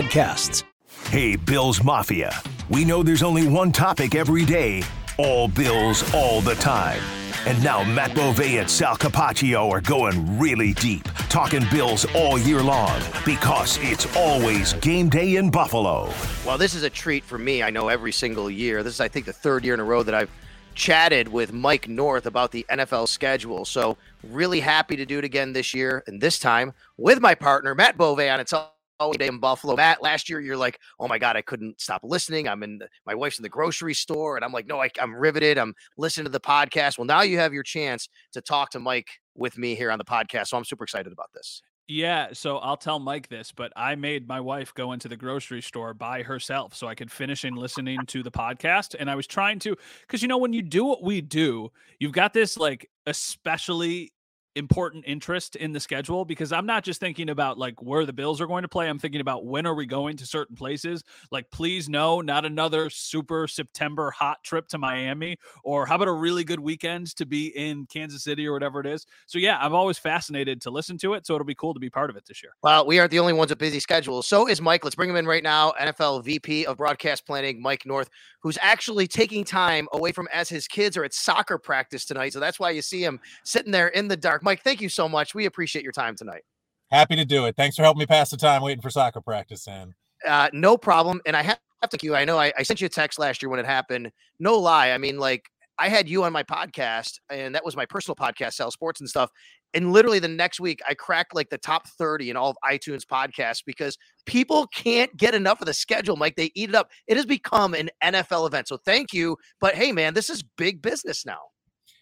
podcasts. Hey, Bills Mafia. We know there's only one topic every day all Bills all the time. And now Matt Bove and Sal Capaccio are going really deep, talking Bills all year long because it's always game day in Buffalo. Well, this is a treat for me. I know every single year. This is, I think, the third year in a row that I've chatted with Mike North about the NFL schedule. So, really happy to do it again this year, and this time with my partner, Matt Bove on It's All day in Buffalo. Matt, last year you're like, oh my god, I couldn't stop listening. I'm in the, my wife's in the grocery store, and I'm like, no, I, I'm riveted. I'm listening to the podcast. Well, now you have your chance to talk to Mike with me here on the podcast, so I'm super excited about this. Yeah, so I'll tell Mike this, but I made my wife go into the grocery store by herself so I could finish in listening to the podcast. And I was trying to, because you know, when you do what we do, you've got this like especially important interest in the schedule because I'm not just thinking about like where the Bills are going to play. I'm thinking about when are we going to certain places. Like, please no, not another super September hot trip to Miami, or how about a really good weekend to be in Kansas City or whatever it is. So yeah, I'm always fascinated to listen to it. So it'll be cool to be part of it this year. Well, we aren't the only ones with busy schedules. So is Mike. Let's bring him in right now. NFL VP of Broadcast Planning, Mike North, who's actually taking time away from as his kids are at soccer practice tonight. So that's why you see him sitting there in the dark Mike, thank you so much. We appreciate your time tonight. Happy to do it. Thanks for helping me pass the time waiting for soccer practice, Sal. Uh, no problem. And I have to you. I know I, I sent you a text last year when it happened. No lie. I mean, like I had you on my podcast, and that was my personal podcast, Sal Sports and stuff. And literally the next week, I cracked like the top 30 in all of iTunes podcasts because people can't get enough of the schedule, Mike. They eat it up. It has become an NFL event. So thank you. But hey, man, this is big business now.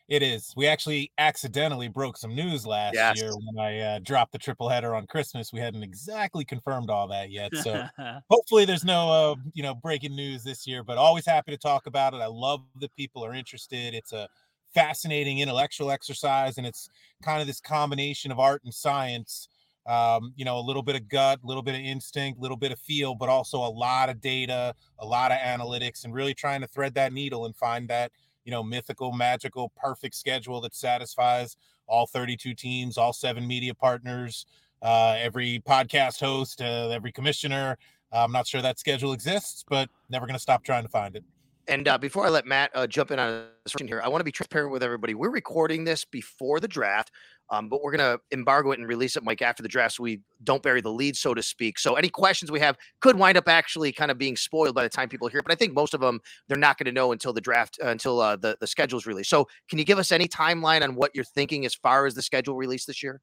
It is. We actually accidentally broke some news last yes. year when I uh, dropped the triple header on Christmas. We hadn't exactly confirmed all that yet, so hopefully there's no uh, you know breaking news this year. But always happy to talk about it. I love that people are interested. It's a fascinating intellectual exercise, and it's kind of this combination of art and science. Um, you know, a little bit of gut, a little bit of instinct, a little bit of feel, but also a lot of data, a lot of analytics, and really trying to thread that needle and find that you know, mythical, magical, perfect schedule that satisfies all 32 teams, all seven media partners, uh, every podcast host, uh, every commissioner. I'm not sure that schedule exists, but never going to stop trying to find it. And uh, before I let Matt uh, jump in on this here, I want to be transparent with everybody. We're recording this before the draft. Um, but we're going to embargo it and release it, Mike, after the draft so we don't bury the lead, so to speak. So any questions we have could wind up actually kind of being spoiled by the time people hear. But I think most of them they're not going to know until the draft, uh, until uh, the the schedule's released. So can you give us any timeline on what you're thinking as far as the schedule release this year?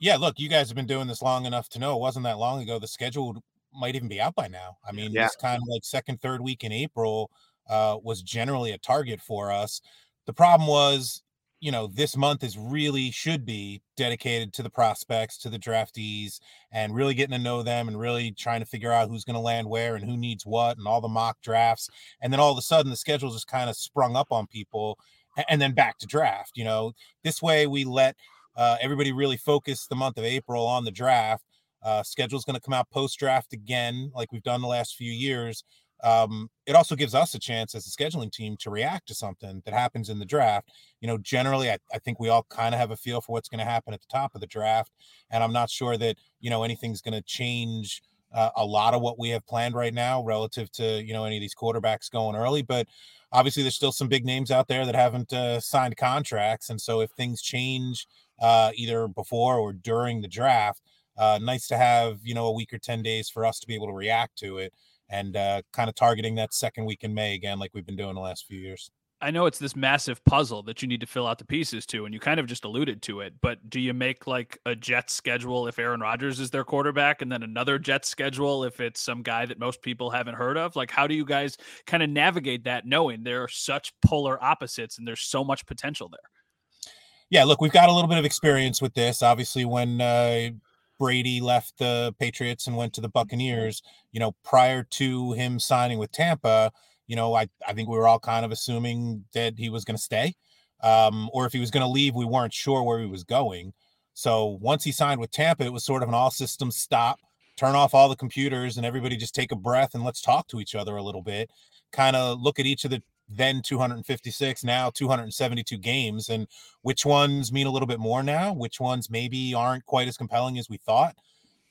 Yeah, look, you guys have been doing this long enough to know it wasn't that long ago. The schedule might even be out by now. I mean, yeah. it's kind of like second, third week in April uh, was generally a target for us. The problem was you know this month is really should be dedicated to the prospects to the draftees and really getting to know them and really trying to figure out who's going to land where and who needs what and all the mock drafts and then all of a sudden the schedule just kind of sprung up on people and then back to draft you know this way we let uh, everybody really focus the month of april on the draft uh, schedule's going to come out post draft again like we've done the last few years um, it also gives us a chance as a scheduling team to react to something that happens in the draft. You know, generally, I, I think we all kind of have a feel for what's going to happen at the top of the draft. And I'm not sure that, you know, anything's going to change uh, a lot of what we have planned right now relative to, you know, any of these quarterbacks going early. But obviously, there's still some big names out there that haven't uh, signed contracts. And so if things change uh, either before or during the draft, uh, nice to have you know a week or 10 days for us to be able to react to it and uh, kind of targeting that second week in may again like we've been doing the last few years I know it's this massive puzzle that you need to fill out the pieces to, and you kind of just alluded to it. But do you make like a Jets schedule if Aaron Rodgers is their quarterback, and then another Jets schedule if it's some guy that most people haven't heard of? Like, how do you guys kind of navigate that, knowing there are such polar opposites and there's so much potential there? Yeah, look, we've got a little bit of experience with this. Obviously, when uh, Brady left the Patriots and went to the Buccaneers, you know, prior to him signing with Tampa you know, I, I think we were all kind of assuming that he was going to stay. Um, or if he was going to leave, we weren't sure where he was going. So once he signed with Tampa, it was sort of an all systems stop, turn off all the computers and everybody just take a breath and let's talk to each other a little bit. Kind of look at each of the then 256, now 272 games, and which ones mean a little bit more now, which ones maybe aren't quite as compelling as we thought.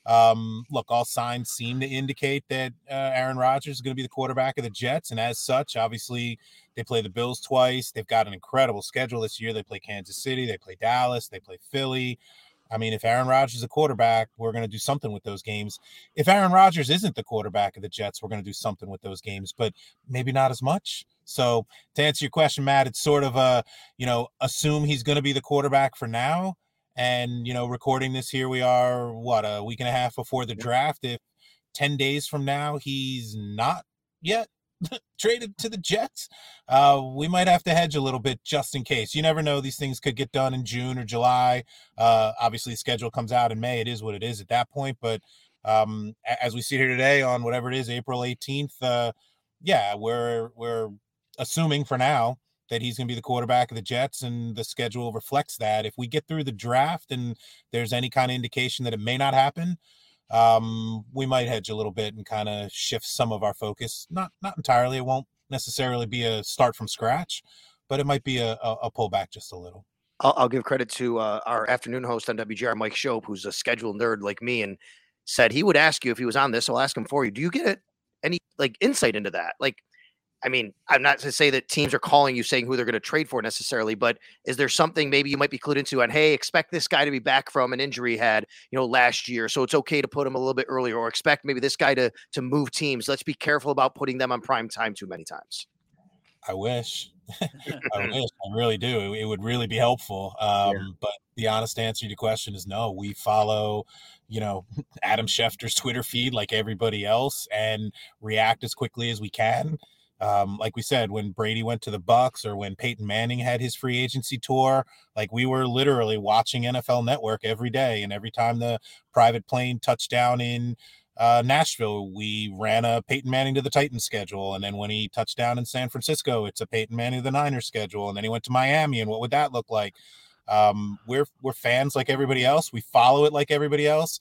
Um, look, all signs seem to indicate that uh, Aaron Rodgers is going to be the quarterback of the Jets, and as such, obviously, they play the Bills twice. They've got an incredible schedule this year. They play Kansas City, they play Dallas, they play Philly. I mean, if Aaron Rodgers is a quarterback, we're going to do something with those games. If Aaron Rodgers isn't the quarterback of the Jets, we're going to do something with those games, but maybe not as much. So, to answer your question, Matt, it's sort of a, you know, assume he's going to be the quarterback for now and, you know, recording this here, we are what a week and a half before the draft. If 10 days from now he's not yet traded to the Jets, uh, we might have to hedge a little bit just in case. You never know; these things could get done in June or July. Uh, obviously, the schedule comes out in May. It is what it is at that point. But um, as we see here today, on whatever it is, April 18th, uh, yeah, we're we're assuming for now that he's going to be the quarterback of the Jets, and the schedule reflects that. If we get through the draft and there's any kind of indication that it may not happen, um, we might hedge a little bit and kind of shift some of our focus. Not not entirely. It won't necessarily be a start from scratch, but it might be a, a, a pullback just a little. I'll, I'll give credit to uh, our afternoon host on WGR, Mike Schopp, who's a schedule nerd like me, and said he would ask you if he was on this. So I'll ask him for you. Do you get any like insight into that? Like I mean, I'm not to say that teams are calling you saying who they're going to trade for necessarily, but is there something maybe you might be clued into on, hey, expect this guy to be back from an injury he had, you know, last year. So it's okay to put him a little bit earlier, or expect maybe this guy to to move teams. Let's be careful about putting them on prime time too many times. I wish. I wish. I really do. It, it would really be helpful. Um, yeah. But the honest answer to your question is no. We follow, you know, Adam Schefter's Twitter feed like everybody else and react as quickly as we can. Um, like we said, when Brady went to the Bucs or when Peyton Manning had his free agency tour, like we were literally watching NFL Network every day, and every time the private plane touched down in uh, Nashville, we ran a Peyton Manning to the Titans schedule, and then when he touched down in San Francisco, it's a Peyton Manning to the Niners schedule, and then he went to Miami, and what would that look like? Um, we're we're fans like everybody else. We follow it like everybody else.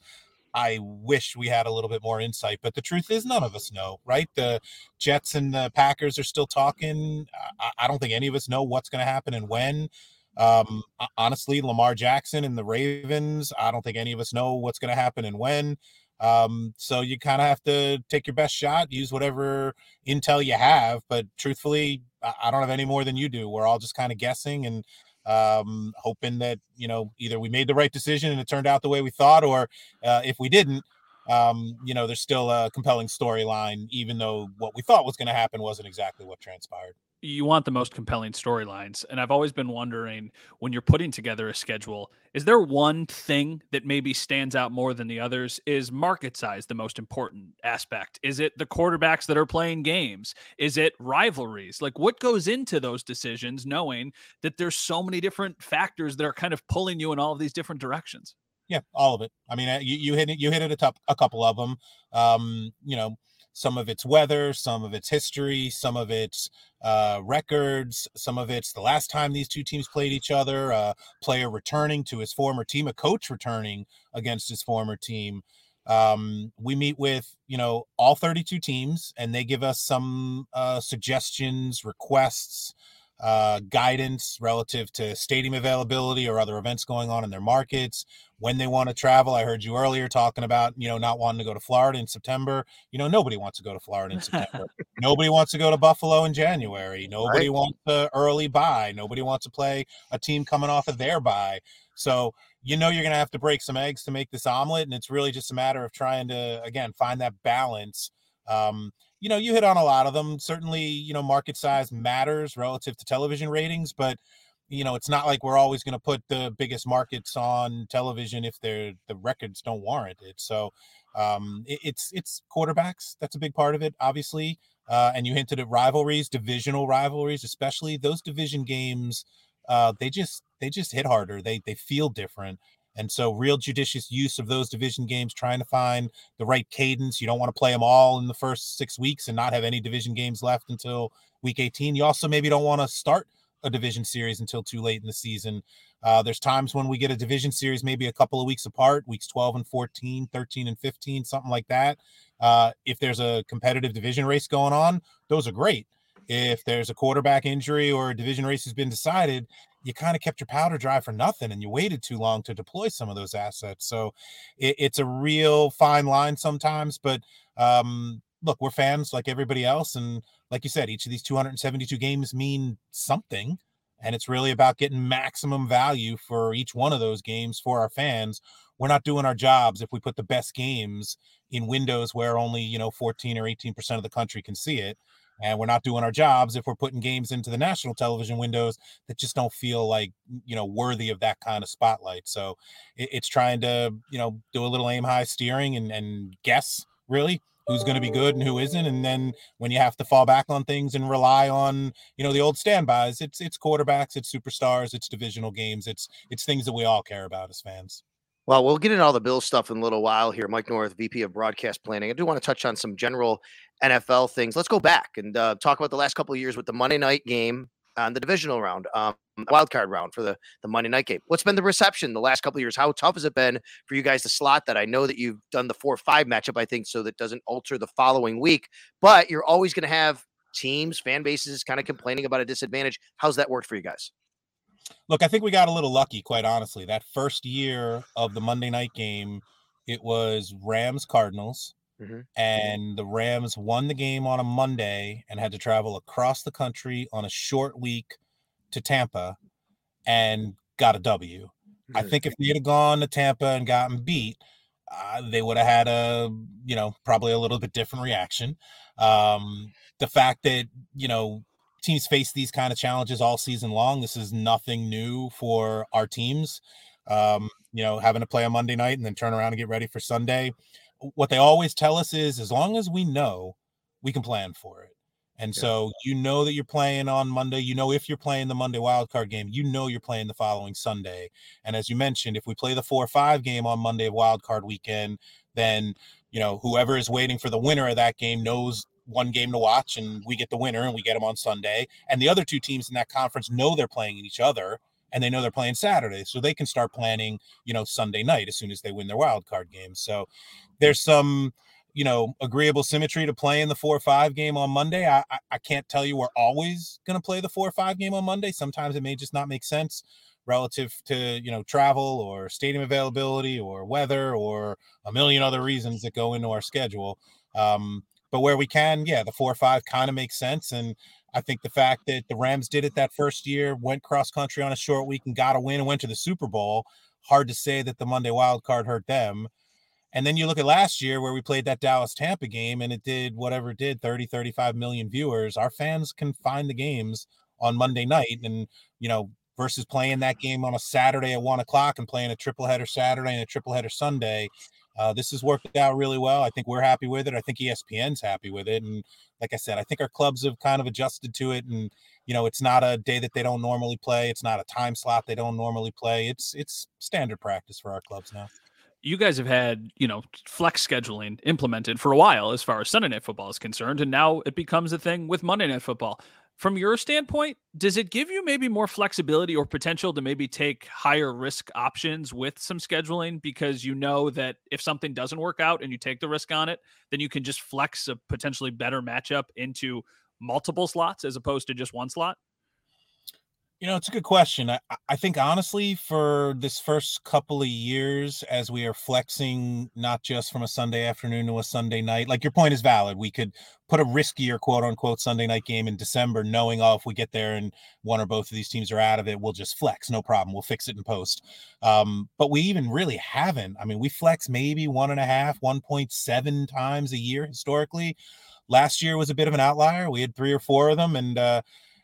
I wish we had a little bit more insight, but the truth is, none of us know, right? The Jets and the Packers are still talking. I, I don't think any of us know what's going to happen and when. Um, honestly, Lamar Jackson and the Ravens, I don't think any of us know what's going to happen and when. Um, so you kind of have to take your best shot, use whatever intel you have. But truthfully, I don't have any more than you do. We're all just kind of guessing and um, hoping that you know either we made the right decision and it turned out the way we thought, or uh, if we didn't, um, you know, there's still a compelling storyline, even though what we thought was going to happen wasn't exactly what transpired you want the most compelling storylines. And I've always been wondering when you're putting together a schedule, is there one thing that maybe stands out more than the others? Is market size the most important aspect? Is it the quarterbacks that are playing games? Is it rivalries? Like what goes into those decisions, knowing that there's so many different factors that are kind of pulling you in all of these different directions? Yeah, all of it. I mean, you, you hit it, you hit it a, top, a couple of them. Um, you know, some of it's weather, some of it's history, some of it's uh, records, some of it's the last time these two teams played each other, a player returning to his former team, a coach returning against his former team. Um, we meet with you know all 32 teams, and they give us some uh, suggestions, requests, uh, guidance relative to stadium availability or other events going on in their markets, when they want to travel. I heard you earlier talking about, you know, not wanting to go to Florida in September. You know, nobody wants to go to Florida in September. nobody wants to go to Buffalo in January. Nobody right. wants to early bye. Nobody wants to play a team coming off of their bye. So, you know you're going to have to break some eggs to make this omelet, and it's really just a matter of trying to again find that balance. Um, you know, you hit on a lot of them. Certainly, you know, market size matters relative to television ratings, but you know, it's not like we're always going to put the biggest markets on television if they're the records don't warrant it. So um, it, it's it's quarterbacks. That's a big part of it, obviously. Uh, and you hinted at rivalries, divisional rivalries, especially those division games. Uh, they just they just hit harder. They they feel different. And so, real judicious use of those division games, trying to find the right cadence. You don't want to play them all in the first six weeks and not have any division games left until week 18. You also maybe don't want to start a division series until too late in the season. Uh, there's times when we get a division series maybe a couple of weeks apart, weeks 12 and 14, 13 and 15, something like that. Uh, if there's a competitive division race going on, those are great. If there's a quarterback injury or a division race has been decided, you kind of kept your powder dry for nothing and you waited too long to deploy some of those assets. So it, it's a real fine line sometimes, but um, look, we're fans like everybody else. And like you said, each of these 272 games mean something. And it's really about getting maximum value for each one of those games for our fans. We're not doing our jobs if we put the best games in windows where only, you know, 14 or 18% of the country can see it. And we're not doing our jobs if we're putting games into the national television windows that just don't feel like, you know, worthy of that kind of spotlight. So it, it's trying to, you know, do a little aim high steering and, and guess really who's going to be good and who isn't and then when you have to fall back on things and rely on you know the old standbys it's it's quarterbacks it's superstars it's divisional games it's it's things that we all care about as fans well, we'll get into all the Bill stuff in a little while here. Mike North, VP of Broadcast Planning. I do want to touch on some general NFL things. Let's go back and uh, talk about the last couple of years with the Monday night game on the divisional round, um, wild card round for the, the Monday night game. What's been the reception the last couple of years? How tough has it been for you guys to slot that? I know that you've done the four five matchup, I think, so that doesn't alter the following week, but you're always going to have teams, fan bases kind of complaining about a disadvantage. How's that worked for you guys? Look, I think we got a little lucky, quite honestly. That first year of the Monday night game, it was Rams Cardinals. Mm-hmm. And the Rams won the game on a Monday and had to travel across the country on a short week to Tampa and got a W. Mm-hmm. I think if they had gone to Tampa and gotten beat, uh, they would have had a, you know, probably a little bit different reaction. Um, the fact that, you know, teams face these kind of challenges all season long. This is nothing new for our teams. Um, you know, having to play on Monday night and then turn around and get ready for Sunday. What they always tell us is as long as we know, we can plan for it. And yeah. so you know that you're playing on Monday. You know if you're playing the Monday wildcard game, you know you're playing the following Sunday. And as you mentioned, if we play the four or five game on Monday of wildcard weekend, then you know whoever is waiting for the winner of that game knows one game to watch and we get the winner and we get them on Sunday. And the other two teams in that conference know they're playing each other and they know they're playing Saturday. So they can start planning, you know, Sunday night as soon as they win their wild card game. So there's some, you know, agreeable symmetry to play in the four or five game on Monday. I, I, I can't tell you we're always going to play the four or five game on Monday. Sometimes it may just not make sense relative to you know travel or stadium availability or weather or a million other reasons that go into our schedule um, but where we can, yeah, the four or five kind of makes sense. And I think the fact that the Rams did it that first year, went cross country on a short week and got a win and went to the Super Bowl, hard to say that the Monday wild card hurt them. And then you look at last year where we played that Dallas Tampa game and it did whatever it did 30, 35 million viewers. Our fans can find the games on Monday night. And, you know, versus playing that game on a Saturday at one o'clock and playing a triple header Saturday and a triple header Sunday, uh, this has worked out really well. I think we're happy with it. I think ESPN's happy with it. And like I said, I think our clubs have kind of adjusted to it. And you know, it's not a day that they don't normally play. It's not a time slot they don't normally play. It's it's standard practice for our clubs now. You guys have had, you know, flex scheduling implemented for a while as far as Sunday night football is concerned, and now it becomes a thing with Monday night football from your standpoint, does it give you maybe more flexibility or potential to maybe take higher risk options with some scheduling because you know that if something doesn't work out and you take the risk on it, then you can just flex a potentially better matchup into multiple slots as opposed to just one slot? You know, it's a good question. I, I think honestly, for this first couple of years, as we are flexing not just from a Sunday afternoon to a Sunday night, like your point is valid. We could put a riskier quote unquote Sunday night game in December, knowing oh, if we get there and one or both of these teams are out of it, we'll just flex, no problem. We'll fix it in post. Um, but we even really haven't. I mean, we flex maybe one and a half, 1.7 times a year historically. Last year was a bit of an outlier. We had three or four of them, and uh,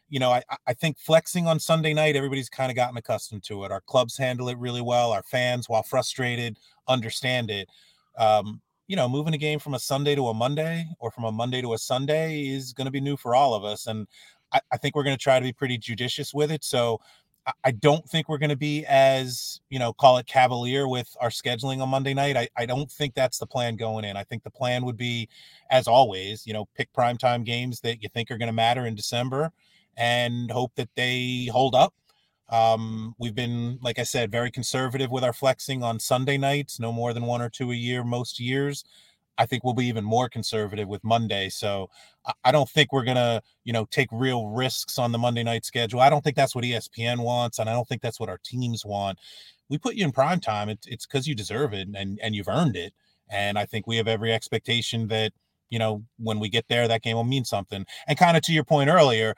you know, I, I think flexing on Sunday night, everybody's kind of gotten accustomed to it. Our clubs handle it really well. Our fans, while frustrated, understand it. Um, you know, moving a game from a Sunday to a Monday or from a Monday to a Sunday is going to be new for all of us. And I, I think we're going to try to be pretty judicious with it. So I, I don't think we're going to be as, you know, call it cavalier with our scheduling on Monday night. I, I don't think that's the plan going in. I think the plan would be, as always, you know, pick primetime games that you think are going to matter in December and hope that they hold up. Um, we've been, like I said, very conservative with our flexing on Sunday nights, no more than one or two a year, most years. I think we'll be even more conservative with Monday. So I don't think we're gonna, you know, take real risks on the Monday night schedule. I don't think that's what ESPN wants, and I don't think that's what our teams want. We put you in prime time. It's it's because you deserve it and and you've earned it. And I think we have every expectation that you know when we get there, that game will mean something. And kind of to your point earlier,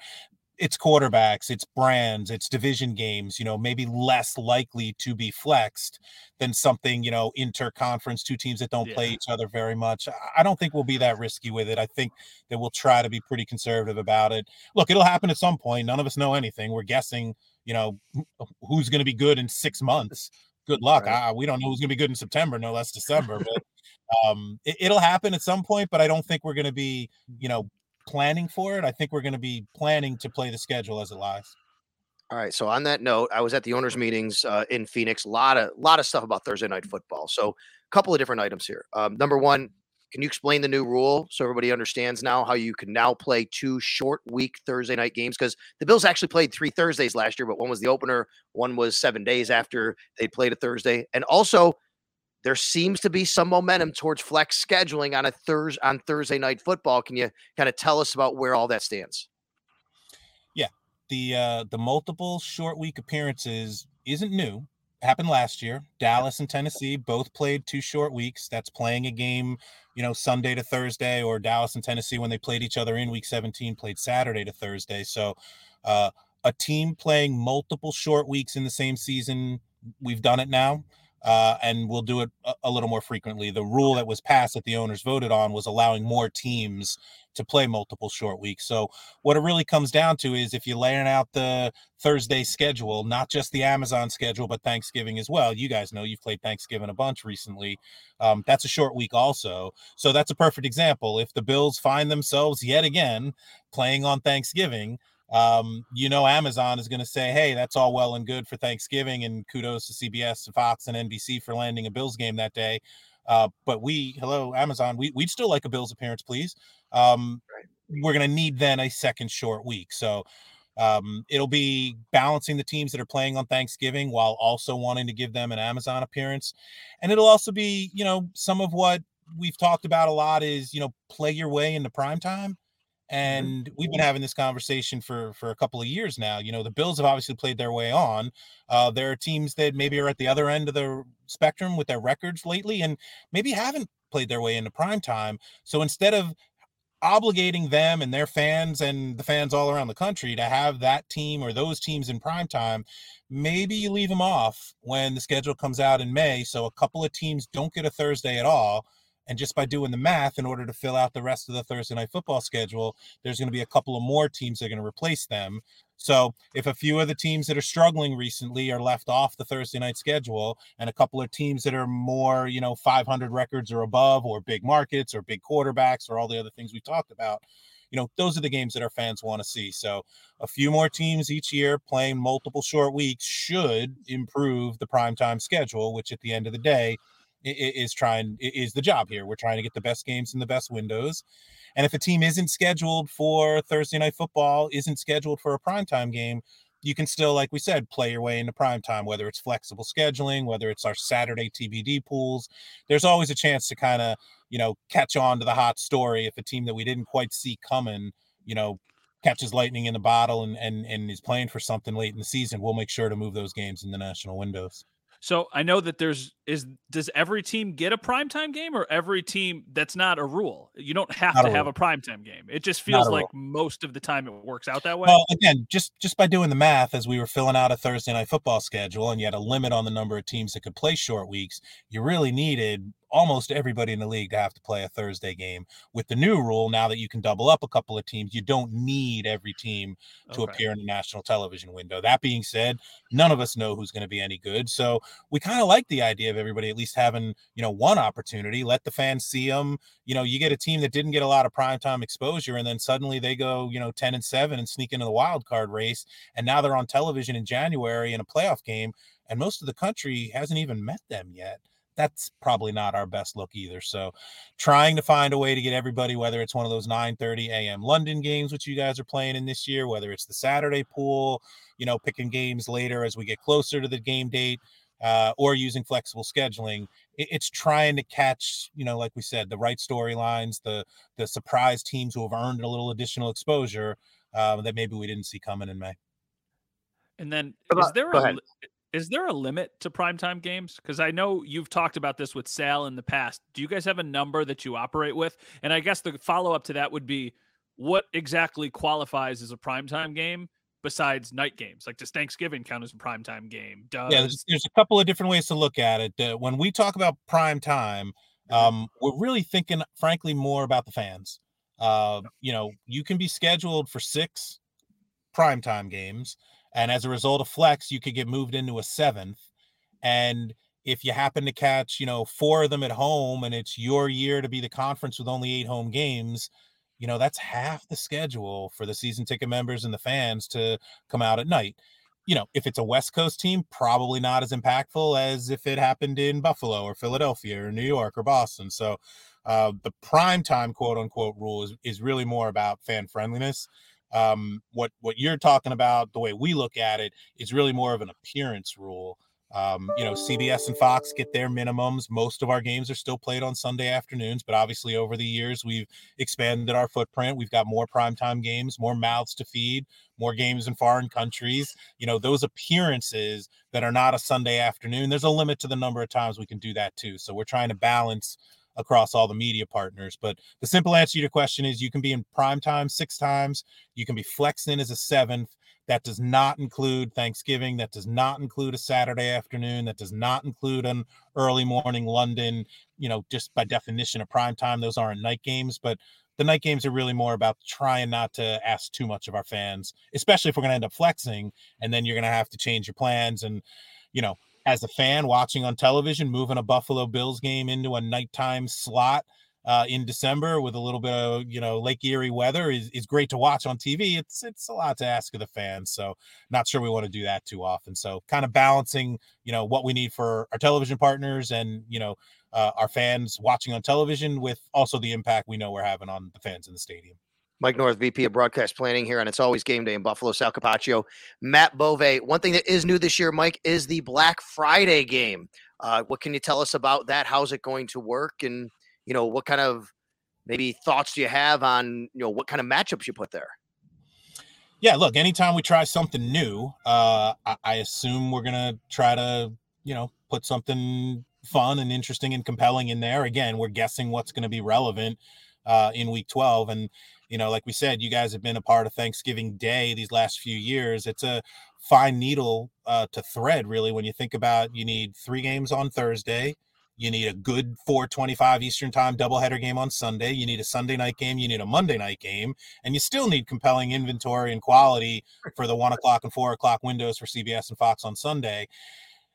it's quarterbacks, it's brands, it's division games, you know, maybe less likely to be flexed than something, you know, interconference, two teams that don't yeah. play each other very much. I don't think we'll be that risky with it. I think that we'll try to be pretty conservative about it. Look, it'll happen at some point. None of us know anything. We're guessing, you know, who's going to be good in six months. Good luck. Right. I, we don't know who's going to be good in September, no less December, but um, it, it'll happen at some point, but I don't think we're going to be, you know, planning for it. I think we're going to be planning to play the schedule as it lies. All right. So on that note, I was at the owners' meetings uh, in Phoenix. A lot of lot of stuff about Thursday night football. So a couple of different items here. Um, number one, can you explain the new rule so everybody understands now how you can now play two short week Thursday night games? Because the Bills actually played three Thursdays last year, but one was the opener, one was seven days after they played a Thursday, and also there seems to be some momentum towards flex scheduling on a Thursday on Thursday night football. Can you kind of tell us about where all that stands? Yeah, the uh, the multiple short week appearances isn't new. happened last year. Dallas and Tennessee both played two short weeks. That's playing a game, you know, Sunday to Thursday, or Dallas and Tennessee when they played each other in Week 17 played Saturday to Thursday. So, uh, a team playing multiple short weeks in the same season, we've done it now uh, and we'll do it a, a, little more frequently. The rule that was passed that the owners voted on was allowing more teams to play multiple short weeks. So what it really comes down to is if you're laying out the Thursday schedule, not just the Amazon schedule, but Thanksgiving as well. You guys know you've played Thanksgiving a bunch recently. Um, that's a short week also. So that's a perfect example. If the Bills find themselves yet again playing on Thanksgiving, um, you know, Amazon is going to say, hey, that's all well and good for Thanksgiving, and kudos to CBS, Fox, and NBC for landing a Bills game that day. Uh, but we, hello, Amazon, we, we'd still like a Bills appearance, please. Um, we're going to need then a second short week. So um, it'll be balancing the teams that are playing on Thanksgiving while also wanting to give them an Amazon appearance. And it'll also be, you know, some of what we've talked about a lot is, you know, play your way into prime time. And we've been having this conversation for for a couple of years now you know the bills have obviously played their way on uh, there are teams that maybe are at the other end of the spectrum with their records lately and maybe haven't played their way into prime time. So instead of obligating them and their fans and the fans all around the country to have that team or those teams in prime time maybe you leave them off when the schedule comes out in may so a couple of teams don't get a thursday at all and just by doing the math, in order to fill out the rest of the Thursday night football schedule, there's going to be a couple of more teams that are going to replace them. So if a few of the teams that are struggling recently are left off the Thursday night schedule, and a couple of teams that are more, you know, 500 records or above, or big markets, or big quarterbacks, or all the other things we talked about, you know, those are the games that our fans want to see. So a few more teams each year playing multiple short weeks should improve the primetime schedule, which at the end of the day is trying is the job here. We're trying to get the best games in the best windows. And if a team isn't scheduled for Thursday night football, isn't scheduled for a primetime game, you can still, like we said, play your way into prime time, whether it's flexible scheduling, whether it's our Saturday TBD pools. There's always a chance to kind of, you know, catch on to the hot story if a team that we didn't quite see coming, you know, catches lightning in the bottle and, and and is playing for something late in the season, we'll make sure to move those games in the national windows. So I know that there's is does every team get a primetime game or every team that's not a rule. You don't have not to a have a primetime game. It just feels like rule. most of the time it works out that way. Well, again, just just by doing the math as we were filling out a Thursday night football schedule and you had a limit on the number of teams that could play short weeks, you really needed almost everybody in the league to have to play a Thursday game. With the new rule, now that you can double up a couple of teams, you don't need every team to okay. appear in the national television window. That being said, none of us know who's going to be any good. So we kind of like the idea of everybody at least having, you know, one opportunity. Let the fans see them. You know, you get a team that didn't get a lot of primetime exposure and then suddenly they go, you know, 10 and 7 and sneak into the wild card race. And now they're on television in January in a playoff game. And most of the country hasn't even met them yet that's probably not our best look either. So trying to find a way to get everybody, whether it's one of those 9 30 a.m. London games, which you guys are playing in this year, whether it's the Saturday pool, you know, picking games later as we get closer to the game date. Uh, or using flexible scheduling, it, it's trying to catch, you know, like we said, the right storylines, the the surprise teams who have earned a little additional exposure uh, that maybe we didn't see coming in May. And then, is there a is there a limit to primetime games? Because I know you've talked about this with Sal in the past. Do you guys have a number that you operate with? And I guess the follow up to that would be what exactly qualifies as a primetime game besides night games? Like, does Thanksgiving count as a primetime game? Does... Yeah, there's, there's, a couple of different ways to look at it. Uh, when we talk about prime time, mm-hmm. um, we're really thinking, frankly, more about the fans. Uh, you know, you can be scheduled for six primetime games and as a result of flex, you could get moved into a seventh. And if you happen to catch, you know, four of them at home and it's your year to be the conference with only eight home games, you know, that's half the schedule for the season ticket members and the fans to come out at night. You know, if it's a West Coast team, probably not as impactful as if it happened in Buffalo or Philadelphia or New York or Boston. So uh, the prime time quote unquote rule is, is really more about fan friendliness um, what what you're talking about, the way we look at it, is really more of an appearance rule. Um, you know, CBS and Fox get their minimums. Most of our games are still played on Sunday afternoons, but obviously over the years we've expanded our footprint. We've got more primetime games, more mouths to feed, more games in foreign countries. You know, those appearances that are not a Sunday afternoon, there's a limit to the number of times we can do that too. So we're trying to balance across all the media partners. But the simple answer to your question is you can be in prime time six times, you can be flexed in as a seventh. That does not include Thanksgiving. That does not include a Saturday afternoon. That does not include an early morning London. You know, just by definition of prime time, those aren't night games. But the night games are really more about trying not to ask too much of our fans, especially if we're going to end up flexing, and then you're going to have to change your plans. And you know, as a fan watching on television, moving a Buffalo Bills game into a nighttime slot uh, in December with a little bit of you know Lake Erie weather is, is great to watch on TV. It's it's a lot to ask of the fans, so not sure we want to do that too often. So kind of balancing you know what we need for our television partners and you know uh, our fans watching on television with also the impact we know we're having on the fans in the stadium. Mike North, VP of Broadcast Planning here, and it's always game day in Buffalo, Sal Capaccio. Matt Bove. One thing that is new this year, Mike, is the Black Friday game. Uh, what can you tell us about that? How's it going to work? And you know, what kind of maybe thoughts do you have on you know what kind of matchups you put there? Yeah, look, anytime we try something new, uh, I, I assume we're gonna try to you know put something fun and interesting and compelling in there. Again, we're guessing what's going to be relevant uh, in week 12. And you know, like we said, you guys have been a part of Thanksgiving Day these last few years. It's a fine needle uh, to thread, really, when you think about you need three games on Thursday. You need a good 425 Eastern time doubleheader game on Sunday. You need a Sunday night game. You need a Monday night game. And you still need compelling inventory and quality for the one o'clock and four o'clock windows for CBS and Fox on Sunday.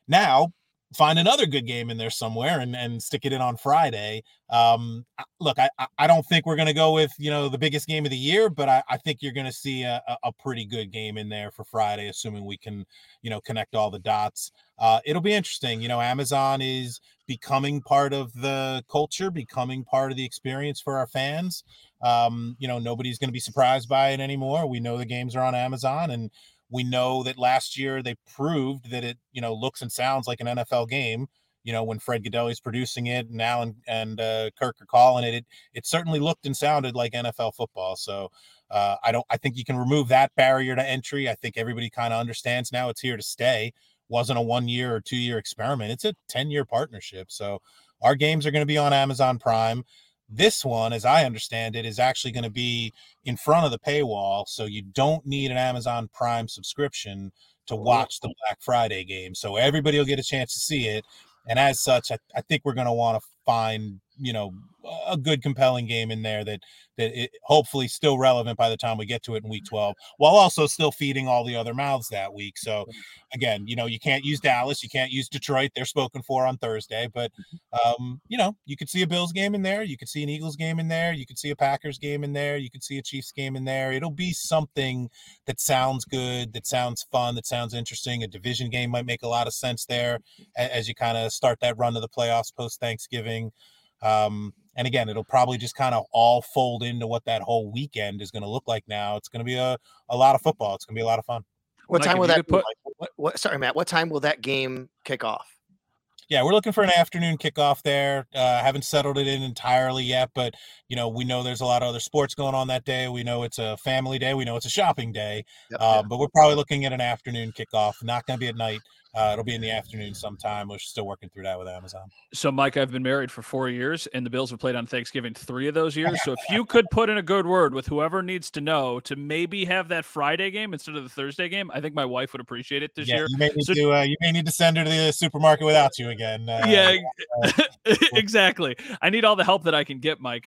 Now, find another good game in there somewhere and, and stick it in on Friday. Um, look, I, I don't think we're going to go with, you know, the biggest game of the year, but I, I think you're going to see a, a pretty good game in there for Friday, assuming we can, you know, connect all the dots. Uh, it'll be interesting. You know, Amazon is becoming part of the culture, becoming part of the experience for our fans. Um, you know, nobody's going to be surprised by it anymore. We know the games are on Amazon and we know that last year they proved that it, you know, looks and sounds like an NFL game. you know, when Fred is producing it and and uh, Kirk are calling it, it, it certainly looked and sounded like NFL football. So uh, I don't, I think you can remove that barrier to entry. I think everybody kind of understands now it's here to stay. Wasn't a one year or two year experiment. It's a 10 year partnership. So our games are going to be on Amazon Prime. This one, as I understand it, is actually going to be in front of the paywall. So you don't need an Amazon Prime subscription to oh, watch the Black Friday game. So everybody will get a chance to see it. And as such, I, I think we're going to want to find you know a good compelling game in there that that it hopefully still relevant by the time we get to it in week 12 while also still feeding all the other mouths that week. So again you know you can't use dallas you can't use detroit they're spoken for on thursday but mm-hmm. um you know you could see a bills game in there you could see an eagles game in there you could see a packers game in there you could see a chiefs game in there. It'll be something that sounds good that sounds fun that sounds interesting. A division game might make a lot of sense there as you kind of start that run to the playoffs post thanksgiving um, and again, it'll probably just kind of all fold into what that whole weekend is going to look like now. It's going to be a, a lot of football. It's going to be a lot of fun. What Mike, time will that put? What, what, sorry, Matt. What time will that game kick off? Yeah, we're looking for an afternoon kickoff there. Uh, haven't settled it in entirely yet, but you know we know there's a lot of other sports going on that day. We know it's a family day. We know it's a shopping day. Yep, um, yep. But we're probably looking at an afternoon kickoff. Not going to be at night. Uh, it'll be in the afternoon sometime. We're still working through that with Amazon. So, Mike, I've been married for four years, and the Bills have played on Thanksgiving three of those years. So, if you could put in a good word with whoever needs to know to maybe have that Friday game instead of the Thursday game, I think my wife would appreciate it this yeah, year. You may, need so, to, uh, you may need to send her to the supermarket without you again. Uh, yeah, exactly. I need all the help that I can get, Mike.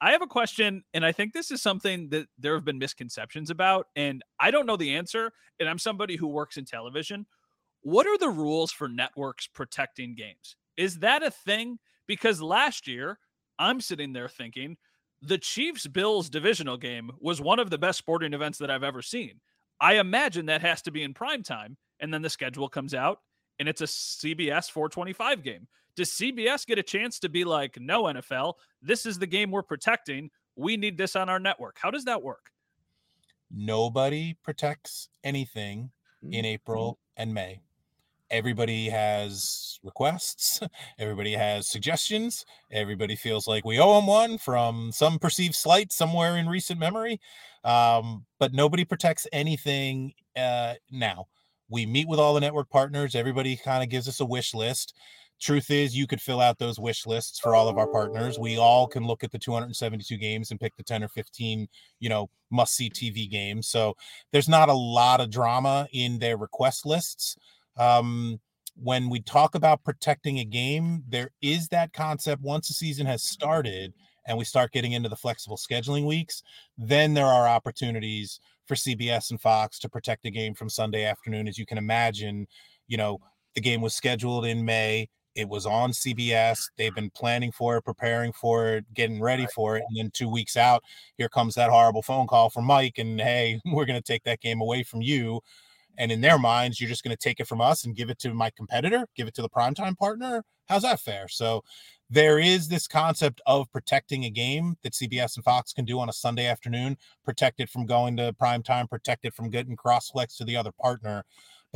I have a question, and I think this is something that there have been misconceptions about, and I don't know the answer. And I'm somebody who works in television. What are the rules for networks protecting games? Is that a thing? Because last year, I'm sitting there thinking the Chiefs Bills divisional game was one of the best sporting events that I've ever seen. I imagine that has to be in prime time, and then the schedule comes out and it's a CBS 425 game. Does CBS get a chance to be like, no, NFL, this is the game we're protecting. We need this on our network. How does that work? Nobody protects anything in mm-hmm. April and May. Everybody has requests. Everybody has suggestions. Everybody feels like we owe them one from some perceived slight somewhere in recent memory. Um, but nobody protects anything uh, now. We meet with all the network partners. Everybody kind of gives us a wish list truth is you could fill out those wish lists for all of our partners. We all can look at the 272 games and pick the 10 or 15 you know must see tv games. So there's not a lot of drama in their request lists. Um, when we talk about protecting a game there is that concept once the season has started and we start getting into the flexible scheduling weeks then there are opportunities for cbs and fox to protect a game from sunday afternoon. As you can imagine you know the game was scheduled in May. It was on CBS. They've been planning for it, preparing for it, getting ready for it. And then two weeks out, here comes that horrible phone call from Mike. And hey, we're going to take that game away from you. And in their minds, you're just going to take it from us and give it to my competitor, give it to the primetime partner. How's that fair? So there is this concept of protecting a game that CBS and Fox can do on a Sunday afternoon, protect it from going to primetime, protect it from getting cross flex to the other partner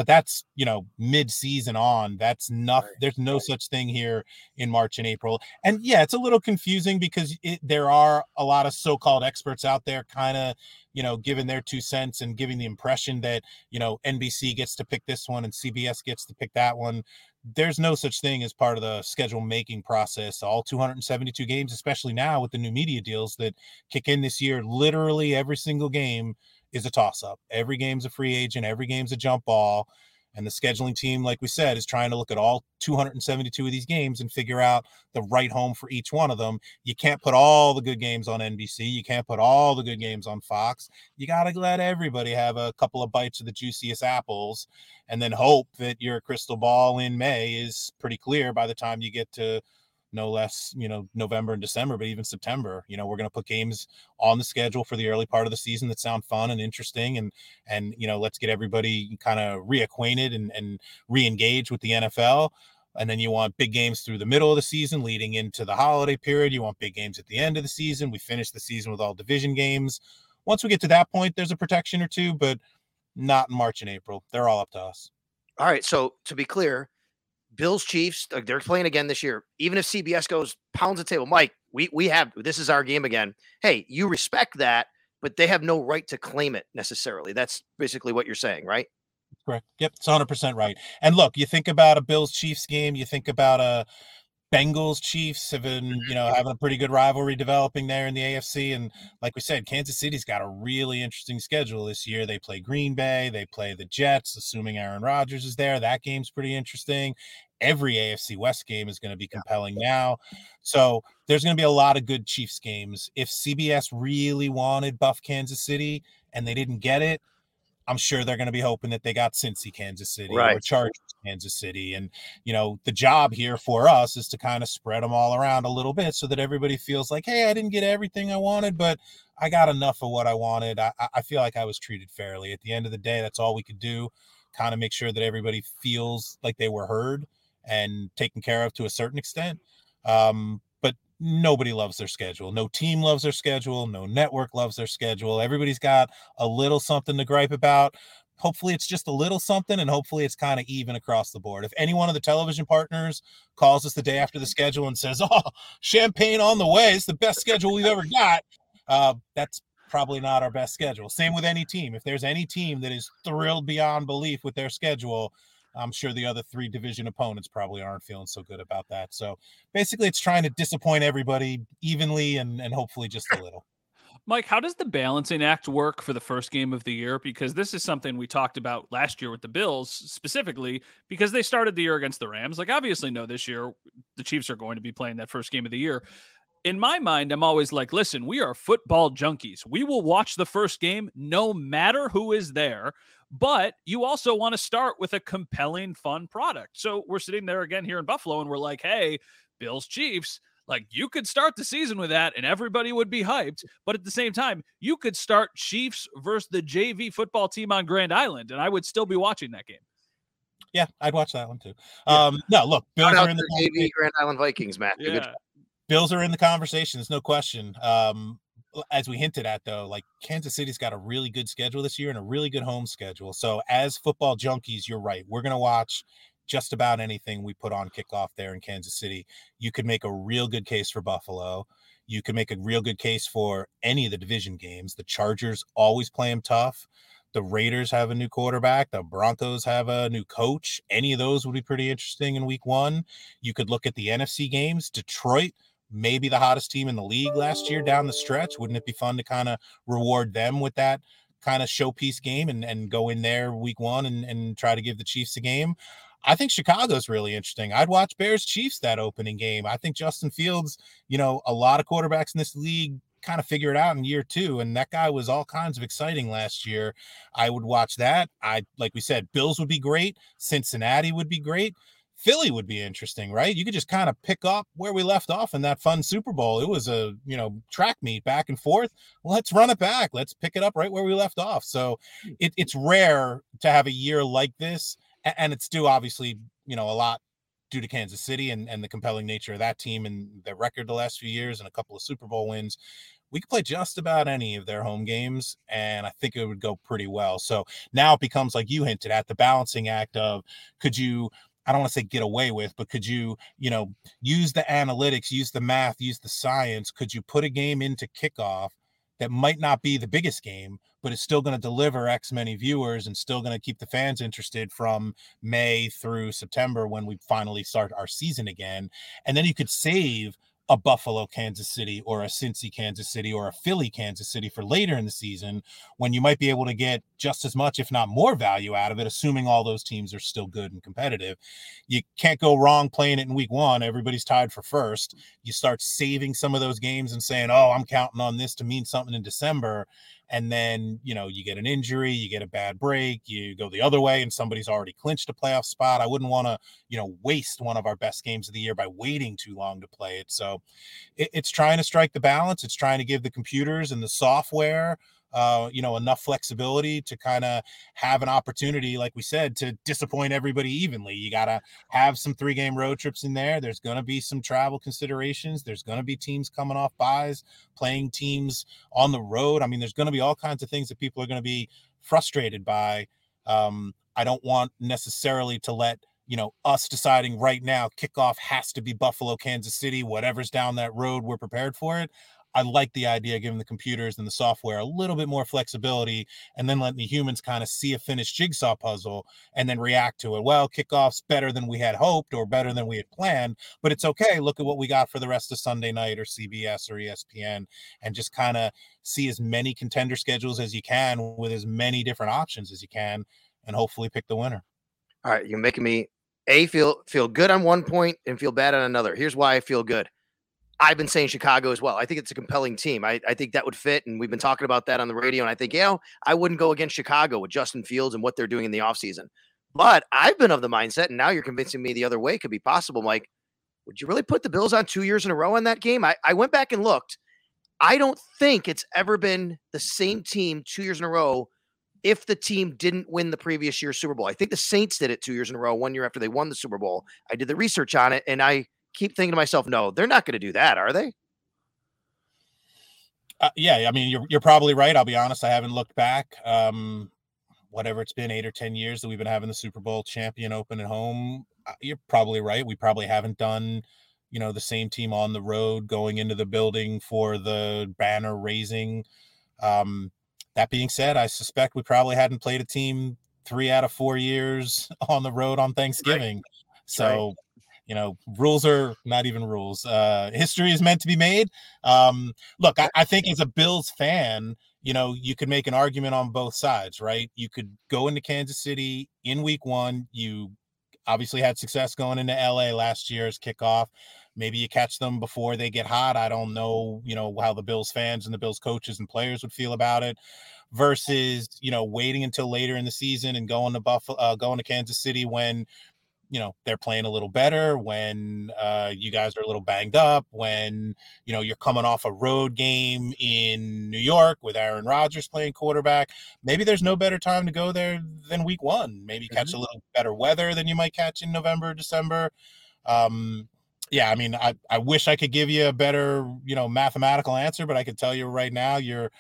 but that's you know mid-season on that's not right. there's no such thing here in march and april and yeah it's a little confusing because it, there are a lot of so-called experts out there kind of you know giving their two cents and giving the impression that you know nbc gets to pick this one and cbs gets to pick that one there's no such thing as part of the schedule making process. All 272 games, especially now with the new media deals that kick in this year, literally every single game is a toss up. Every game's a free agent, every game's a jump ball. And the scheduling team, like we said, is trying to look at all 272 of these games and figure out the right home for each one of them. You can't put all the good games on NBC. You can't put all the good games on Fox. You got to let everybody have a couple of bites of the juiciest apples and then hope that your crystal ball in May is pretty clear by the time you get to no less, you know, November and December, but even September. You know, we're going to put games on the schedule for the early part of the season that sound fun and interesting, and and you know, let's get everybody kind of reacquainted and and re-engage with the NFL. And then you want big games through the middle of the season, leading into the holiday period. You want big games at the end of the season. We finish the season with all division games. Once we get to that point, there's a protection or two, but not in March and April. They're all up to us. All right. So to be clear, Bills Chiefs, they're playing again this year. Even if CBS goes pounds the table, Mike, we we have this is our game again. Hey, you respect that, but they have no right to claim it necessarily. That's basically what you're saying, right? Correct. Yep, it's 100 percent right. And look, you think about a Bills Chiefs game, you think about a Bengals Chiefs have been, you know, having a pretty good rivalry developing there in the AFC. And like we said, Kansas City's got a really interesting schedule this year. They play Green Bay, they play the Jets, assuming Aaron Rodgers is there. That game's pretty interesting. Every AFC West game is going to be compelling now. So there's going to be a lot of good Chiefs games. If CBS really wanted Buff Kansas City and they didn't get it, I'm sure they're going to be hoping that they got Cincy, Kansas City, right. or Chargers, Kansas City. And, you know, the job here for us is to kind of spread them all around a little bit so that everybody feels like, hey, I didn't get everything I wanted, but I got enough of what I wanted. I, I feel like I was treated fairly. At the end of the day, that's all we could do. Kind of make sure that everybody feels like they were heard and taken care of to a certain extent. Um, nobody loves their schedule. No team loves their schedule. No network loves their schedule. Everybody's got a little something to gripe about. Hopefully, it's just a little something, and hopefully, it's kind of even across the board. If any one of the television partners calls us the day after the schedule and says, "Oh, champagne on the way, it's the best schedule we've ever got," uh, that's probably not our best schedule. Same with any team. If there's any team that is thrilled beyond belief with their schedule, I'm sure the other three division opponents probably aren't feeling so good about that. So basically, it's trying to disappoint everybody evenly and, and hopefully just a little. Mike, how does the balancing act work for the first game of the year? Because this is something we talked about last year with the Bills specifically because they started the year against the Rams. Like, obviously, no, this year the Chiefs are going to be playing that first game of the year. In my mind, I'm always like, listen, we are football junkies. We will watch the first game no matter who is there but you also want to start with a compelling, fun product. So we're sitting there again here in Buffalo and we're like, hey, Bills Chiefs, like you could start the season with that and everybody would be hyped. But at the same time, you could start Chiefs versus the JV football team on Grand Island and I would still be watching that game. Yeah, I'd watch that one too. Um, no, look, Bills are in the JV Grand Island Vikings, Matt. Yeah. Bills are in the conversation. There's no question. Um, as we hinted at though, like Kansas City's got a really good schedule this year and a really good home schedule. So as football junkies, you're right. We're gonna watch just about anything we put on kickoff there in Kansas City. You could make a real good case for Buffalo. You could make a real good case for any of the division games. The Chargers always play them tough. The Raiders have a new quarterback. The Broncos have a new coach. Any of those would be pretty interesting in week one. You could look at the NFC games. Detroit maybe the hottest team in the league last year down the stretch. Wouldn't it be fun to kind of reward them with that kind of showpiece game and, and go in there week one and, and try to give the Chiefs a game? I think Chicago's really interesting. I'd watch Bears Chiefs that opening game. I think Justin Fields, you know, a lot of quarterbacks in this league kind of figure it out in year two. And that guy was all kinds of exciting last year. I would watch that. I, like we said, Bills would be great. Cincinnati would be great. Philly would be interesting, right? You could just kind of pick up where we left off in that fun Super Bowl. It was a, you know, track meet back and forth. Let's run it back. Let's pick it up right where we left off. So hmm. it, it's rare to have a year like this. And it's due, obviously, you know, a lot due to Kansas City and, and the compelling nature of that team and their record the last few years and a couple of Super Bowl wins. We could play just about any of their home games, and I think it would go pretty well. So now it becomes like you hinted at the balancing act of could you I don't want to say get away with, but could you, you know, use the analytics, use the math, use the science? Could you put a game into kickoff that might not be the biggest game, but it's still going to deliver X many viewers and still going to keep the fans interested from May through September when we finally start our season again. And then you could save a Buffalo, Kansas City, or a Cincy, Kansas City, or a Philly, Kansas City for later in the season when you might be able to get just as much, if not more, value out of it, assuming all those teams are still good and competitive. You can't go wrong playing it in week one. Everybody's tied for first. You start saving some of those games and saying, oh, I'm counting on this to mean something in December and then you know you get an injury you get a bad break you go the other way and somebody's already clinched a playoff spot. I wouldn't want to you know waste one of our best games of the year by waiting too long to play it. So it, it's trying to strike the balance. It's trying to give the computers and the software uh, you know, enough flexibility to kind of have an opportunity, like we said, to disappoint everybody evenly. You got to have some three game road trips in there. There's going to be some travel considerations. There's going to be teams coming off byes, playing teams on the road. I mean, there's going to be all kinds of things that people are going to be frustrated by. Um, I don't want necessarily to let you know us deciding right now kickoff has to be buffalo kansas city whatever's down that road we're prepared for it I like the idea of giving the computers and the software a little bit more flexibility and then letting the humans kind of see a finished jigsaw puzzle and then react to it. Well, kickoff's better than we had hoped or better than we had planned, but it's okay. Look at what we got for the rest of Sunday night or CBS or ESPN and just kind of see as many contender schedules as you can with as many different options as you can and hopefully pick the winner. All right, you're making me a feel feel good on one point and feel bad on another. Here's why I feel good. I've been saying Chicago as well. I think it's a compelling team. I, I think that would fit. And we've been talking about that on the radio. And I think, you know, I wouldn't go against Chicago with Justin Fields and what they're doing in the offseason. But I've been of the mindset, and now you're convincing me the other way could be possible, Mike. Would you really put the Bills on two years in a row in that game? I, I went back and looked. I don't think it's ever been the same team two years in a row if the team didn't win the previous year's Super Bowl. I think the Saints did it two years in a row, one year after they won the Super Bowl. I did the research on it, and I keep thinking to myself, no, they're not going to do that, are they? Uh, yeah, I mean, you're you're probably right. I'll be honest; I haven't looked back. Um, whatever it's been, eight or ten years that we've been having the Super Bowl champion open at home. Uh, you're probably right. We probably haven't done, you know, the same team on the road going into the building for the banner raising. Um, that being said, I suspect we probably hadn't played a team three out of four years on the road on Thanksgiving. Right. So. You know rules are not even rules uh history is meant to be made. Um look I, I, think as a bills fan you know you could make an argument on both sides right? You could go into kansas city in week one you obviously had success going into la last year's kickoff. Maybe you catch them before they get hot. I don't know you know how the bills fans and the bills coaches and players would feel about it versus you know waiting until later in the season and going to buffalo uh, going to kansas city when you know they're playing a little better when uh, you guys are a little banged up when you know you're coming off a road game in New York with Aaron Rodgers playing quarterback. Maybe there's no better time to go there than week 1 maybe catch mm-hmm. a little better weather than you might catch in November December. Um, yeah I mean I, I wish I could give you a better you know mathematical answer but I could tell you right now you're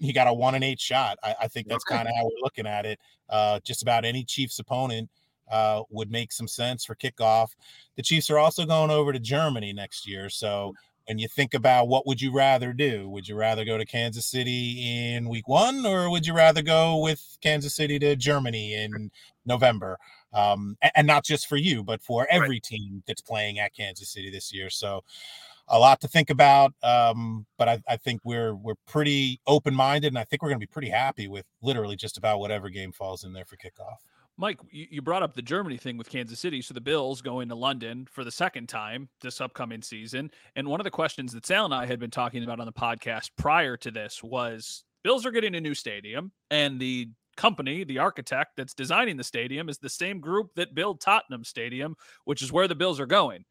you got a one and eight shot. I, I think that's kind of how we're looking at it. Uh, just about any Chiefs opponent uh, would make some sense for kickoff. The Chiefs are also going over to Germany next year. So when you think about what would you rather do, would you rather go to Kansas City in week one or would you rather go with Kansas City to Germany in November? Um, and, not just for you, but for every team that's playing at Kansas City this year. So a lot to think about. Um, but I, I, think we're we're pretty open minded, and I think we're going to be pretty happy with literally just about whatever game falls in there for kickoff. Mike, you brought up the Germany thing with Kansas City. So the Bills going to London for the second time this upcoming season. And one of the questions that Sal and I had been talking about on the podcast prior to this was Bills are getting a new stadium, and the company, the architect that's designing the stadium, is the same group that built Tottenham Stadium, which is where the Bills are going.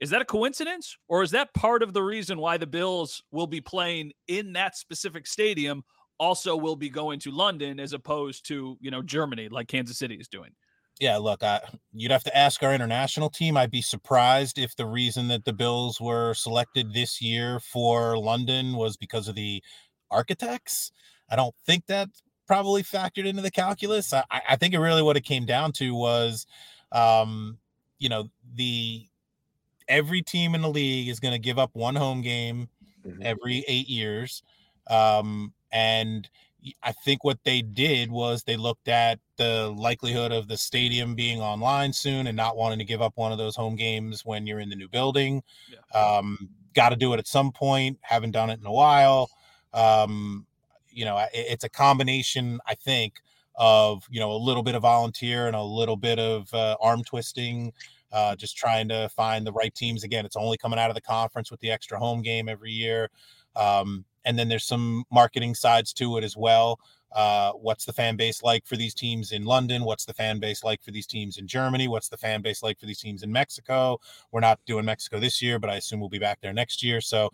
Is that a coincidence, or is that part of the reason why the Bills will be playing in that specific stadium also will be going to London as opposed to, you know, Germany like Kansas City is doing. Yeah, look, I, you'd have to ask our international team. I'd be surprised if the reason that the Bills were selected this year for London was because of the architects. I don't think that probably factored into the calculus. I, I think it really what it came down to was, um, you know, the every team in the league is going to give up one home game mm-hmm. every eight years Um, and I think what they did was they looked at the likelihood of the stadium being online soon and not wanting to give up one of those home games when you're in the new building. Yeah. Um, Got to do it at some point. Haven't done it in a while. Um, you know, it, it's a combination, I think, of you know a little bit of volunteer and a little bit of uh, arm twisting. Uh, just trying to find the right teams. Again, it's only coming out of the conference with the extra home game every year. Um, and then there's some marketing sides to it as well. Uh, what's the fan base like for these teams in London? What's the fan base like for these teams in Germany? What's the fan base like for these teams in Mexico? We're not doing Mexico this year, but I assume we'll be back there next year. So,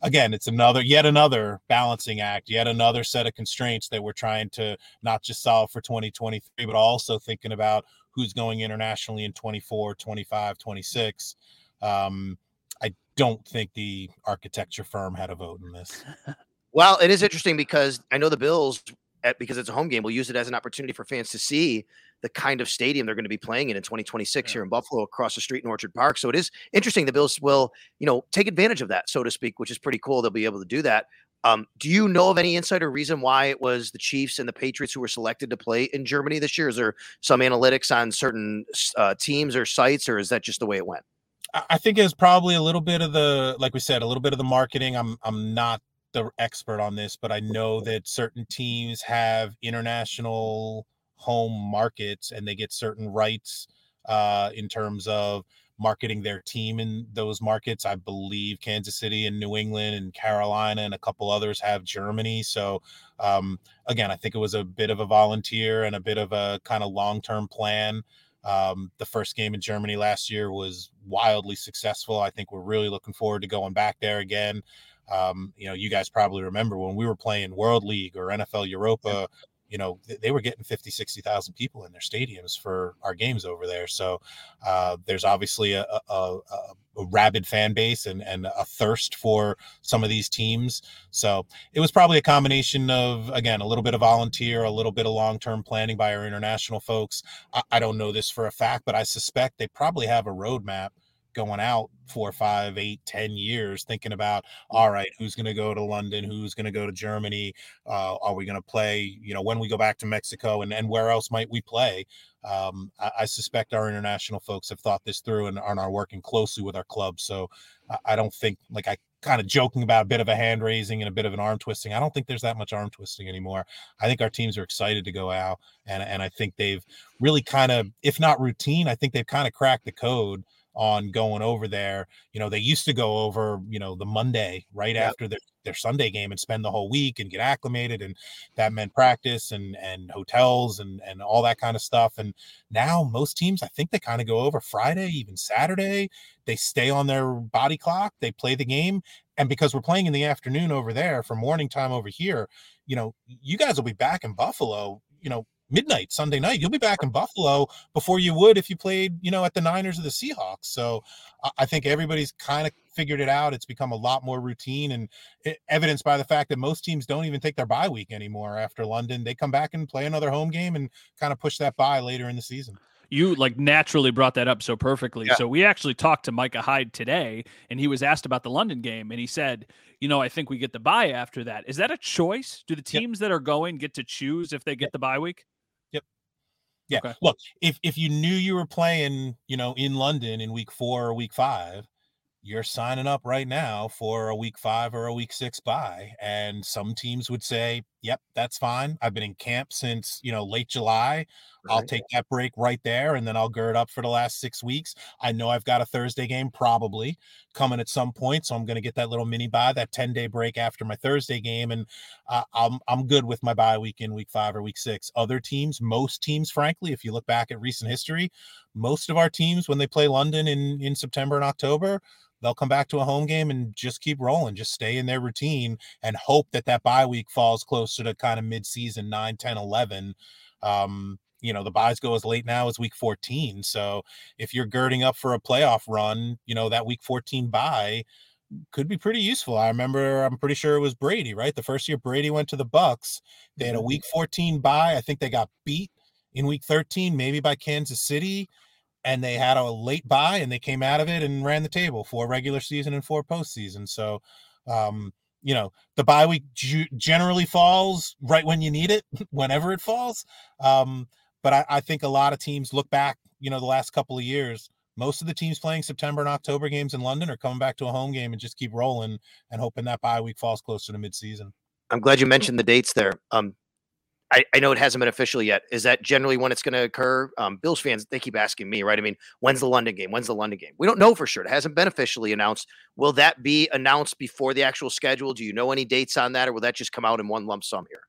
again, it's another, yet another balancing act, yet another set of constraints that we're trying to not just solve for 2023, but also thinking about who's going internationally in 24, 25, 26. Um, don't think the architecture firm had a vote in this. well, it is interesting because I know the Bills, because it's a home game, will use it as an opportunity for fans to see the kind of stadium they're going to be playing in in 2026 yeah. here in Buffalo across the street in Orchard Park. So it is interesting. The Bills will, you know, take advantage of that, so to speak, which is pretty cool. They'll be able to do that. Um, do you know of any insider reason why it was the Chiefs and the Patriots who were selected to play in Germany this year? Is there some analytics on certain uh, teams or sites, or is that just the way it went? I think it's probably a little bit of the, like we said, a little bit of the marketing. I'm I'm not the expert on this, but I know that certain teams have international home markets and they get certain rights uh, in terms of marketing their team in those markets. I believe Kansas City and New England and Carolina and a couple others have Germany. So um, again, I think it was a bit of a volunteer and a bit of a kind of long term plan. Um, the first game in Germany last year was wildly successful. I think we're really looking forward to going back there again. Um, you know, you guys probably remember when we were playing World League or NFL Europa, you know, they were getting 50, 60,000 people in their stadiums for our games over there. So uh, there's obviously a, a, a, a, rabid fan base and, and a thirst for some of these teams. So it was probably a combination of, again, a little bit of volunteer, a little bit of long term planning by our international folks. I, I don't know this for a fact, but I suspect they probably have a roadmap going out four, five, eight, ten years, thinking about all right, who's going to go to London, who's going to go to Germany, uh, are we going to play? You know, when we go back to Mexico, and and where else might we play? Um, I, I, suspect our international folks have thought this through and, and are working closely with our club. So I, I don't think, like I kind of joking about a bit of a hand raising and a bit of an arm twisting. I don't think there's that much arm twisting anymore. I think our teams are excited to go out, and and I think they've really kind of, if not routine, I think they've kind of cracked the code on going over there. You know, they used to go over, you know, the Monday right yep. after their, their Sunday game and spend the whole week and get acclimated. And that meant practice and and hotels and and all that kind of stuff. And now most teams, I think they kind of go over Friday, even Saturday. They stay on their body clock, they play the game. And because we're playing in the afternoon over there for morning time over here, you know, you guys will be back in Buffalo, you know, midnight Sunday night. You'll be back in Buffalo before you would if you played, you know, at the Niners or the Seahawks. So I think everybody's kind of figured it out. It's become a lot more routine and evidenced by the fact that most teams don't even take their bye week anymore after London. They come back and play another home game and kind of push that bye later in the season you like naturally brought that up so perfectly. Yeah. So we actually talked to Micah Hyde today, and he was asked about the London game, and he said, "You know, I think we get the bye after that. Is that a choice? Do the teams yep. that are going get to choose if they get the bye week?" Yeah. Okay. Look, if if you knew you were playing, you know, in London in week four or week five, you're signing up right now for a week five or a week six bye. And some teams would say, Yep, that's fine. I've been in camp since, you know, late July. Right. I'll take that break right there and then I'll gird up for the last six weeks. I know I've got a Thursday game probably coming at some point. So I'm going to get that little mini bye, that 10 day break after my Thursday game. And uh, I'm, I'm good with my bye week in week five or week six. Other teams, most teams, frankly, if you look back at recent history, most of our teams, when they play London in, in September and October, they'll come back to a home game and just keep rolling, just stay in their routine and hope that that bye week falls closer to kind of mid season 9, 10, 11. Um, you know the byes go as late now as week 14 so if you're girding up for a playoff run you know that week 14 bye could be pretty useful i remember i'm pretty sure it was brady right the first year brady went to the Bucs they had a mm-hmm. week 14 bye i think they got beat in week 13 maybe by kansas city and they had a late bye and they came out of it and ran the table for regular season and for postseason so um you know, the bye week generally falls right when you need it, whenever it falls. Um, but I, I think a lot of teams look back, you know, the last couple of years. Most of the teams playing September and October games in London are coming back to a home game and just keep rolling and hoping that bye week falls closer to midseason. I'm glad you mentioned the dates there. Um, I, I, know it hasn't been official yet. Is that generally when it's going to occur? Um, Bills fans, they keep asking me, right? I mean, when's the London game? When's the London game? We don't know for sure. It hasn't been officially announced. Will that be announced before the actual schedule? Do you know any dates on that, or will that just come out in one lump sum here?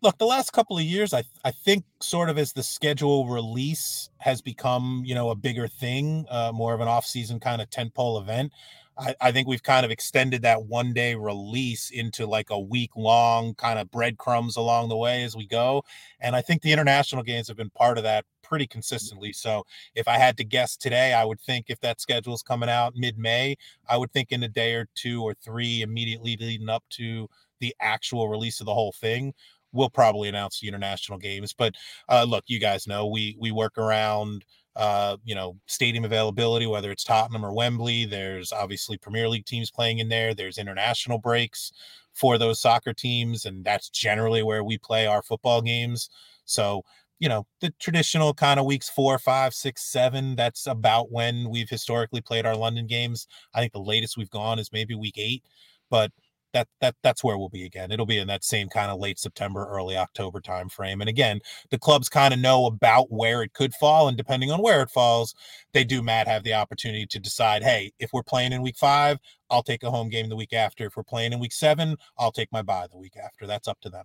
Look, the last couple of years, I I think sort of as the schedule release has become, you know, a bigger thing, uh, more of an off-season kind of tentpole event. I, I think we've kind of extended that one day release into like a week long kind of breadcrumbs along the way as we go. And I think the international games have been part of that pretty consistently. So if I had to guess today, I would think if that schedule is coming out mid May, I would think in a day or two or three immediately leading up to the actual release of the whole thing we'll probably announce the international games but uh, look you guys know we we work around uh, you know, stadium availability, whether it's Tottenham or Wembley. There's obviously Premier League teams playing in there. There's international breaks for those soccer teams, and that's generally where we play our football games. So, you know, the traditional kind of weeks four, five, six, seven, that's about when we've historically played our London games. I think the latest we've gone is maybe week eight, but that that that's where we'll be again. It'll be in that same kind of late September, early October time frame. And again, the clubs kind of know about where it could fall, and depending on where it falls, they do Matt have the opportunity to decide, hey, if we're playing in week five, I'll take a home game the week after. If we're playing in week seven, I'll take my bye the week after. That's up to them.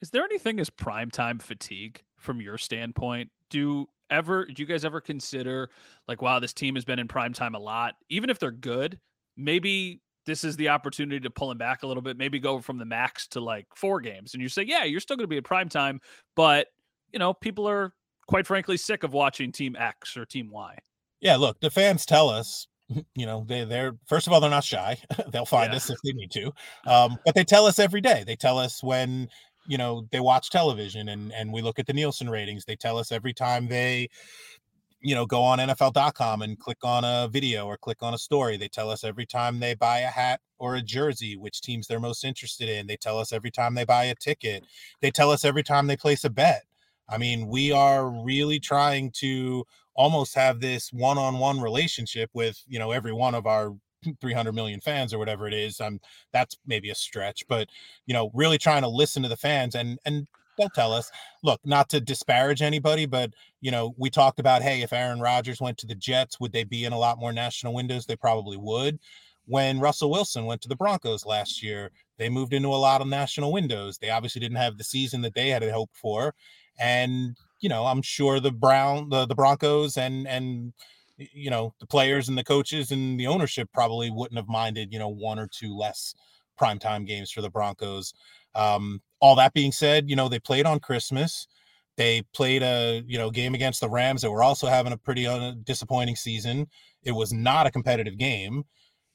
Is there anything as prime time fatigue from your standpoint? Do ever do you guys ever consider like wow, this team has been in prime time a lot, even if they're good? Maybe this is the opportunity to pull him back a little bit, maybe go from the max to like four games. And you say, yeah, you're still going to be at prime time, but you know, people are quite frankly sick of watching team X or team Y. Yeah, look, the fans tell us, you know, they they're first of all, they're not shy. They'll find Yeah. us if they need to. Um, but they tell us every day. They tell us when you know they watch television and and we look at the Nielsen ratings. They tell us every time they you know go on nfl.com and click on a video or click on a story. They tell us every time they buy a hat or a jersey which teams they're most interested in. They tell us every time they buy a ticket. They tell us every time they place a bet. I mean we are really trying to almost have this one-on-one relationship with you know every one of our 300 million fans or whatever it is. Um that's maybe a stretch but you know really trying to listen to the fans and and they'll tell us. Look not to disparage anybody but you know we talked about hey if aaron rodgers went to the jets would they be in a lot more national windows? They probably would. When russell wilson went to the broncos last year they moved into a lot of national windows. They obviously didn't have the season that they had hoped for. And you know i'm sure the brown the, the broncos and and you know the players and the coaches and the ownership probably wouldn't have minded you know one or two less primetime games for the broncos um all that being said you know they played on christmas. They played a you know game against the rams that were also having a pretty uh, disappointing season. It was not a competitive game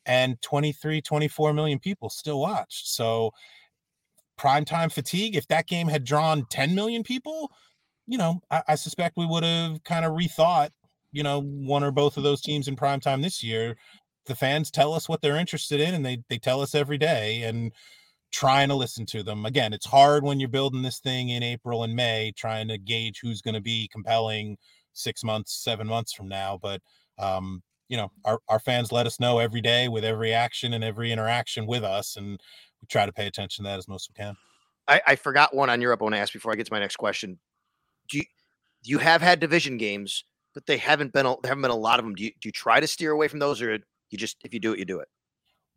and 23 24 million people still watched. So primetime fatigue if that game had drawn 10 million people you know i, I suspect we would have kind of rethought you know one or both of those teams in primetime this year. The fans tell us what they're interested in and they they tell us every day and trying to listen to them again it's hard when you're building this thing in april and may trying to gauge who's going to be compelling six months seven months from now but um you know our, our fans let us know every day with every action and every interaction with us and we try to pay attention to that as most we can I, I forgot one on Europe I want to ask before I get to my next question. Do you, you have had division games, but they haven't been a, there haven't been a lot of them. Do you, do you try to steer away from those, or you just if you do it, you do it?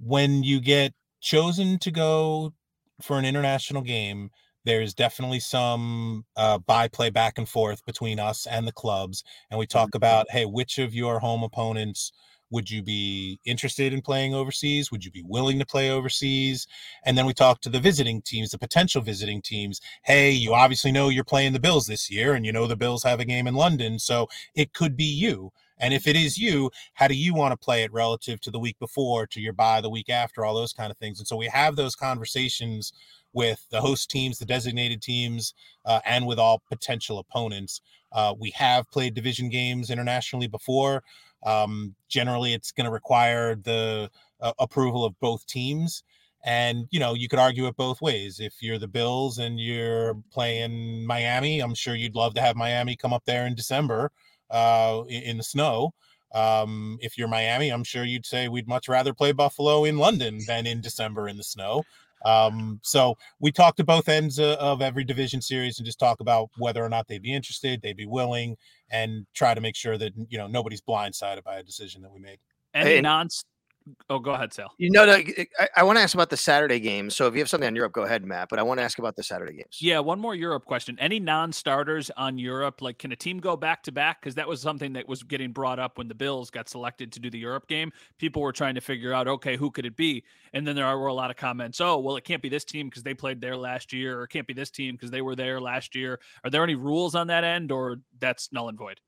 when you get chosen to go for an international game, there's definitely some uh, play back and forth between us and the clubs. And we talk about, hey, which of your home opponents would you be interested in playing overseas? Would you be willing to play overseas? And then we talk to the visiting teams, the potential visiting teams. Hey, you obviously know you're playing the Bills this year, and you know the Bills have a game in London. So it could be you. And if it is you, how do you want to play it relative to the week before, to your bye the week after, all those kind of things? And so we have those conversations with the host teams, the designated teams, uh, and with all potential opponents. Uh, we have played division games internationally before. Um, generally, it's going to require the uh, approval of both teams. And you know, you could argue it both ways. If you're the Bills and you're playing Miami, I'm sure you'd love to have Miami come up there in December uh, in, in the snow. Um, if you're Miami, I'm sure you'd say we'd much rather play Buffalo in London than in December in the snow. Um, so we talk to both ends of, of every division series and just talk about whether or not they'd be interested, they'd be willing, and try to make sure that you know nobody's blindsided by a decision that we made. Any non Oh, go ahead, Sal. You know, eh, I, I want to ask about the Saturday games. So if you have something on Europe, go ahead, Matt. But I want to ask about the Saturday games. Yeah, one more Europe question. Any non-starters on Europe? Like, can a team go back to back? Because that was something that was getting brought up when the Bills got selected to do the Europe game. People were trying to figure out, okay, who could it be? And then there were a lot of comments. Oh, well, it can't be this team because they played there last year, or it can't be this team because they were there last year. Are there any rules on that end, or that's null and void?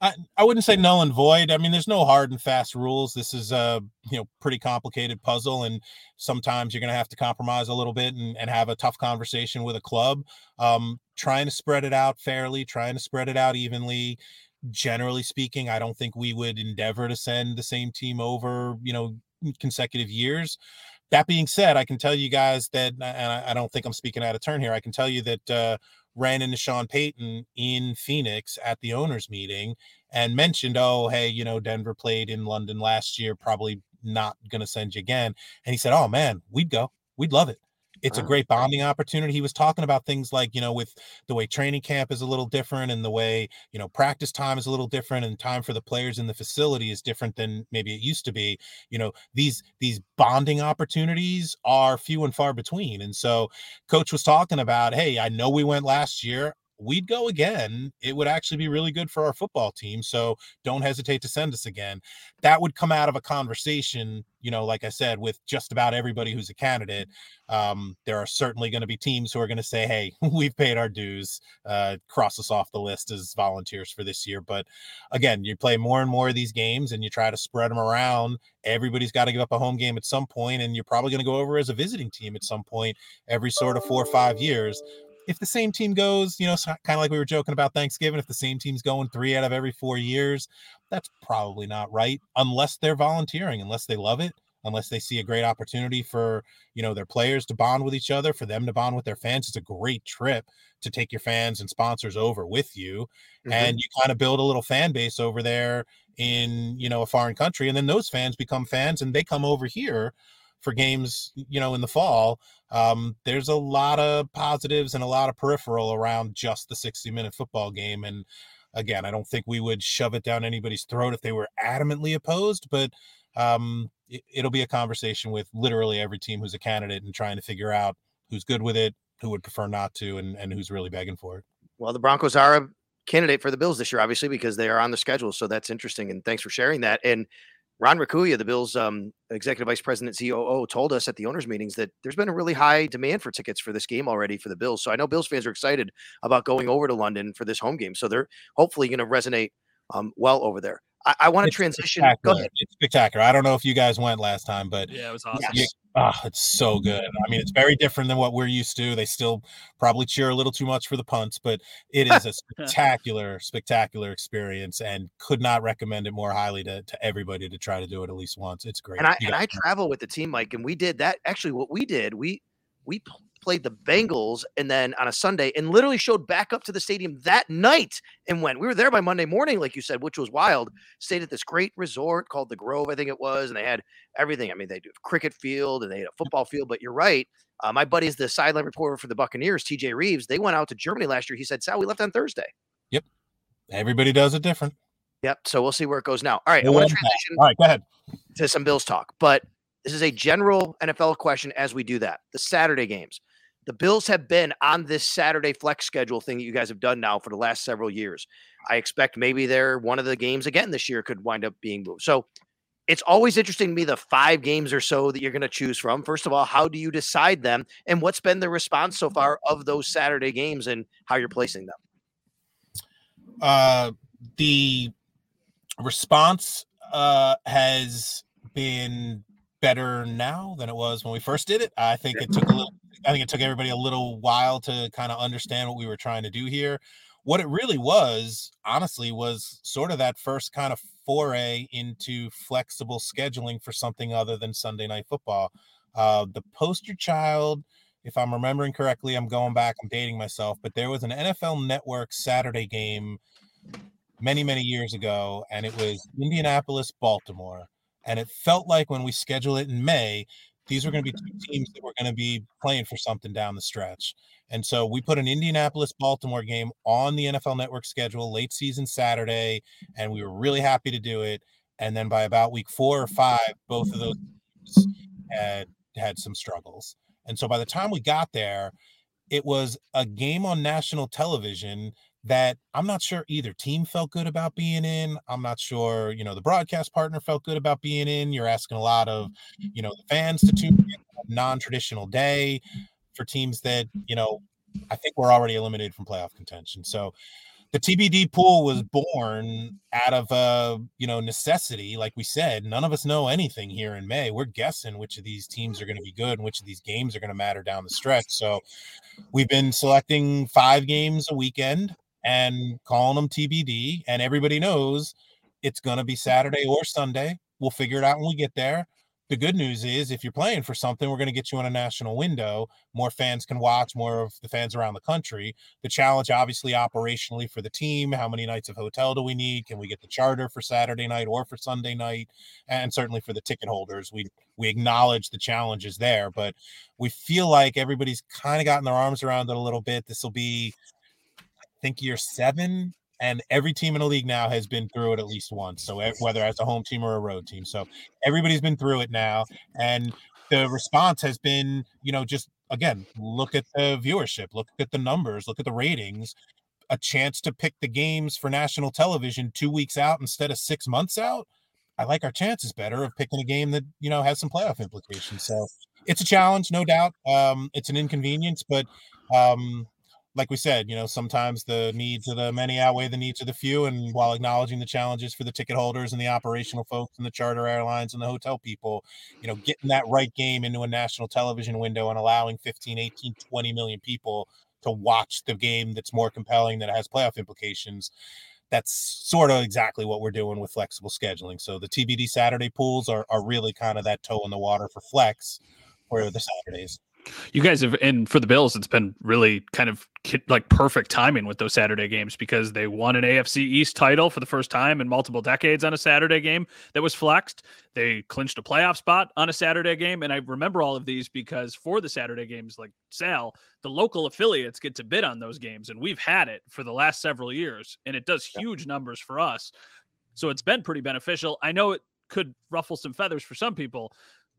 I, I wouldn't say null and void. I mean, there's no hard and fast rules. This is a you know pretty complicated puzzle, and sometimes you're going to have to compromise a little bit and, and have a tough conversation with a club. Um, trying to spread it out fairly, trying to spread it out evenly. Generally speaking, I don't think we would endeavor to send the same team over, you know, consecutive years. That being said, I can tell you guys that, and I, I don't think I'm speaking out of turn here. I can tell you that uh, ran into Sean Payton in Phoenix at the owners meeting and mentioned, oh, hey, you know, Denver played in London last year, probably not going to send you again. And he said, oh, man, we'd go. We'd love it it's a great bonding opportunity. He was talking about things like, you know, with the way training camp is a little different and the way, you know, practice time is a little different and time for the players in the facility is different than maybe it used to be. You know, these these bonding opportunities are few and far between. And so coach was talking about, hey, I know we went last year we'd go again. It would actually be really good for our football team. So don't hesitate to send us again. That would come out of a conversation, you know, like I said, with just about everybody who's a candidate. Um, there are certainly going to be teams who are going to say, hey, we've paid our dues, uh, cross us off the list as volunteers for this year. But again, you play more and more of these games and you try to spread them around. Everybody's got to give up a home game at some point, and you're probably going to go over as a visiting team at some point every sort of four or five years if the same team goes, you know, kind of like we were joking about Thanksgiving, if the same team's going three out of every four years, that's probably not right unless they're volunteering, unless they love it, unless they see a great opportunity for, you know, their players to bond with each other, for them to bond with their fans. It's a great trip to take your fans and sponsors over with you. Mm-hmm. And you kind of build a little fan base over there in, you know, a foreign country. And then those fans become fans and they come over here for games, you know, in the fall, um, there's a lot of positives and a lot of peripheral around just the 60 minute football game. And again, I don't think we would shove it down anybody's throat if they were adamantly opposed, but um, it, will be a conversation with literally every team who's a candidate and trying to figure out who's good with it, who would prefer not to, and, and who's really begging for it. Well, the Broncos are a candidate for the Bills this year, obviously, because they are on the schedule. So that's interesting. And thanks for sharing that. And Ron Raccuia, the Bills' um, executive vice president, COO, told us at the owners' meetings that there's been a really high demand for tickets for this game already for the Bills. So I know Bills fans are excited about going over to London for this home game. So they're hopefully going to resonate um, well over there. I, I want to transition. Go ahead. It's spectacular. I don't know if you guys went last time, but yeah, it was awesome. Yes. Oh, it's so good. I mean, it's very different than what we're used to. They still probably cheer a little too much for the punts, but it is a spectacular, spectacular experience, and could not recommend it more highly to, to everybody to try to do it at least once. It's great. And I and I travel with the team, Mike, and we did that. Actually, what we did, we we played the Bengals and then on a Sunday and literally showed back up to the stadium that night and went. We were there by Monday morning, like you said, which was wild. Stayed at this great resort called the Grove, I think it was, and they had everything. I mean, they do a cricket field and they had a football field, but you're right. Uh, my buddy is the sideline reporter for the Buccaneers, TJ Rives. They went out to Germany last year. He said, Sal, we left on Thursday. Yep. Everybody does it different. Yep. So we'll see where it goes now. All right. I want to transition All right, go ahead. to some Bills talk, but this is a general NFL question as we do that. The Saturday games the Bills have been on this Saturday flex schedule thing that you guys have done now for the last several years. I expect maybe they're one of the games again this year could wind up being moved. So it's always interesting to me the five games or so that you're going to choose from. First of all, how do you decide them, and what's been the response so far of those Saturday games and how you're placing them? Uh, the response uh, has been better now than it was when we first did it. I think it took a little I think it took everybody a little while to kind of understand what we were trying to do here. What it really was, honestly, was sort of that first kind of foray into flexible scheduling for something other than Sunday night football. Uh, the poster child, if I'm remembering correctly, I'm going back, I'm dating myself, but there was an NFL Network Saturday game many, many years ago, and it was Indianapolis, Baltimore. And it felt like when we schedule it in May, these were going to be two mm-hmm. teams that were going to be playing for something down the stretch. And so we put an Indianapolis Baltimore game on the NFL Network schedule late season Saturday, and we were really happy to do it. And then by about week four or five, both of those had had some struggles. And so by the time we got there, it was a game on national television that I'm not sure either team felt good about being in. I'm not sure, you know, the broadcast partner felt good about being in. You're asking a lot of, mm-hmm. you know, the fans to tune in a non-traditional day for teams that, you know, I think we're already eliminated from playoff contention. So the TBD pool was mm-hmm. born out of a, you know, necessity. Like we said, none of us know anything here in May. We're guessing which of these teams are going to be good and which of these games are going to matter down the stretch. So we've been selecting five games a weekend and calling them TBD. And everybody knows it's going to be Saturday or Sunday. We'll figure it out when we get there. The good news is, if you're playing for something, we're going to get you on a national window. More fans can watch, more of the fans around the country. The challenge, obviously, operationally for the team how many nights of hotel do we need? Can we get the charter for Saturday night or for Sunday night? And certainly for the ticket holders, we we acknowledge the challenges there, but we feel like everybody's kind of gotten their arms around it a little bit. This will be think year seven, and every team in the league now has been through it at least once. So whether as a home team or a road team, so everybody's been through it now, and the response has been, you know, just again, look at the viewership, look at the numbers, look at the ratings. A chance to pick the games for national television two weeks out instead of six months out. I like our chances better of picking a game that you know has some playoff implications. So it's a challenge, no doubt. Um, it's an inconvenience, but um, like we said, you know, sometimes the needs of the many outweigh the needs of the few. And while acknowledging the challenges for the ticket holders and the operational folks and the charter airlines and the hotel people, you know, getting that right game into a national television window and allowing 15, 18, 20 million people to watch the game that's more compelling that has playoff implications. That's sort of exactly what we're doing with flexible scheduling. So the TBD Saturday pools are, are really kind of that toe in the water for flex for the Saturdays. You guys have, and for the Bills, it's been really kind of like perfect timing with those Saturday games because they won an AFC East title for the first time in multiple decades on a Saturday game that was flexed. They clinched a playoff spot on a Saturday game. And I remember all of these because for the Saturday games, like Sal, the local affiliates get to bid on those games. And we've had it for the last several years, and it does huge numbers for us. So it's been pretty beneficial. I know it could ruffle some feathers for some people,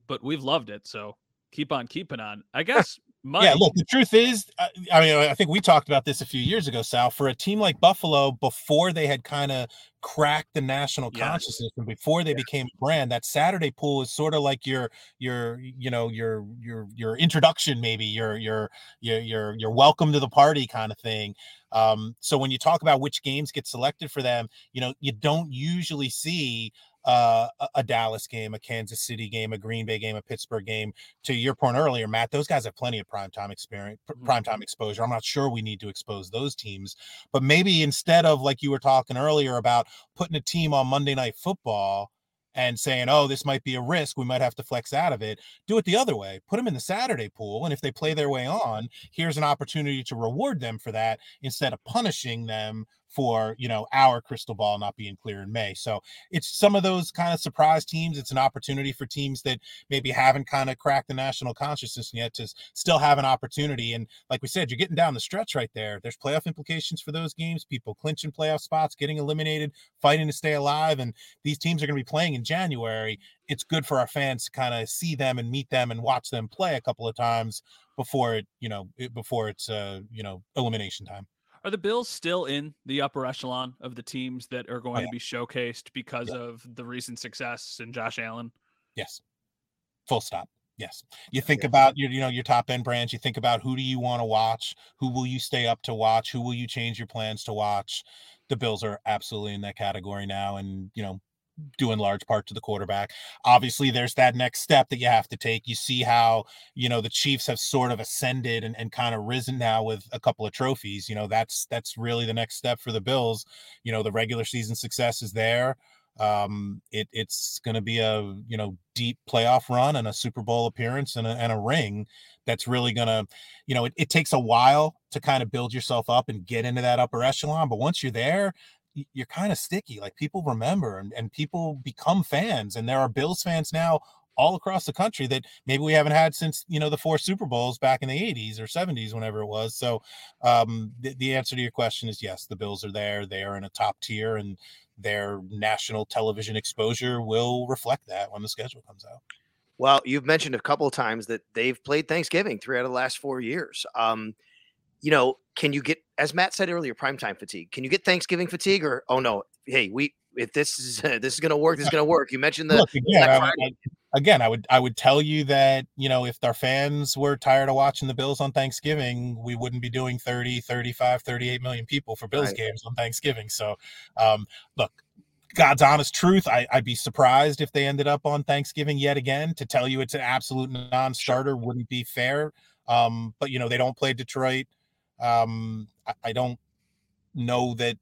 but we've loved it. So keep on keeping on. I guess. Mike, yeah, look, the truth is, uh, I mean, I think we talked about this a few years ago, Sal. For a team like Buffalo, before they had kind of cracked the national yes. consciousness and before they yeah. became a brand, that Saturday pool is sort of like your your you know your your your introduction, maybe your your your your your welcome to the party kind of thing. Um, so when you talk about which games get selected for them, you know, you don't usually see uh, a Dallas game, a Kansas City game, a Green Bay game, a Pittsburgh game. To your point earlier, Matt, those guys have plenty of primetime experience, mm-hmm. primetime exposure. I'm not sure we need to expose those teams, but maybe instead of like you were talking earlier about putting a team on Monday Night Football and saying, oh, this might be a risk. We might have to flex out of it. Do it the other way. Put them in the Saturday pool. And if they play their way on, here's an opportunity to reward them for that instead of punishing them for you know our crystal ball not being clear in May. So it's some of those kind of surprise teams. It's an opportunity for teams that maybe haven't kind of cracked the national consciousness yet to still have an opportunity. And like we said, you're getting down the stretch right there. There's playoff implications for those games. People clinching playoff spots, getting eliminated, fighting to stay alive, and these teams are going to be playing in January. It's good for our fans to kind of see them and meet them and watch them play a couple of times before it, you know, before it's uh, you know, elimination time. Are the Bills still in the upper echelon of the teams that are going oh, yeah. to be showcased because yeah. of the recent success in Josh Allen? Yes. Full stop. Yes. You think about your, you know, your top end brands. You think about who do you want to watch? Who will you stay up to watch? Who will you change your plans to watch? The Bills are absolutely in that category now. And, you know, due in large part to the quarterback. Obviously, there's that next step that you have to take. You see how, you know, the Chiefs have sort of ascended and, and kind of risen now with a couple of trophies. You know, that's that's really the next step for the Bills. You know, the regular season success is there. Um, it, it's going to be a, you know, deep playoff run and a Super Bowl appearance and a, and a ring that's really to, you know, it, it takes a while to kind of build yourself up and get into that upper echelon. But once you're there, you're kind of sticky. Like people remember and, and people become fans. And there are Bills fans now all across the country that maybe we haven't had since you know the four Super Bowls back in the 80s or 70s, whenever it was. So um, the, the answer to your question is yes, the Bills are there. They are in a top tier, and their national television exposure will reflect that when the schedule comes out. Well, you've mentioned a couple of times that they've played Thanksgiving three out of the last four years. Um, you know, can you get, as Matt said earlier, primetime fatigue? Can you get Thanksgiving fatigue, or oh no, hey, we if this is this is going to work, this is going to work. You mentioned the Look, again, I, I, again, I would I would tell you that you know if our fans were tired of watching the Bills on Thanksgiving, we wouldn't be doing 30, 35, 38 million people for Bills right. games on Thanksgiving. So, um, look, God's honest truth, I, would be surprised if they ended up on Thanksgiving yet again. To tell you it's an absolute non-starter wouldn't be fair. Um, but you know they don't play Detroit. Um, I, I don't know that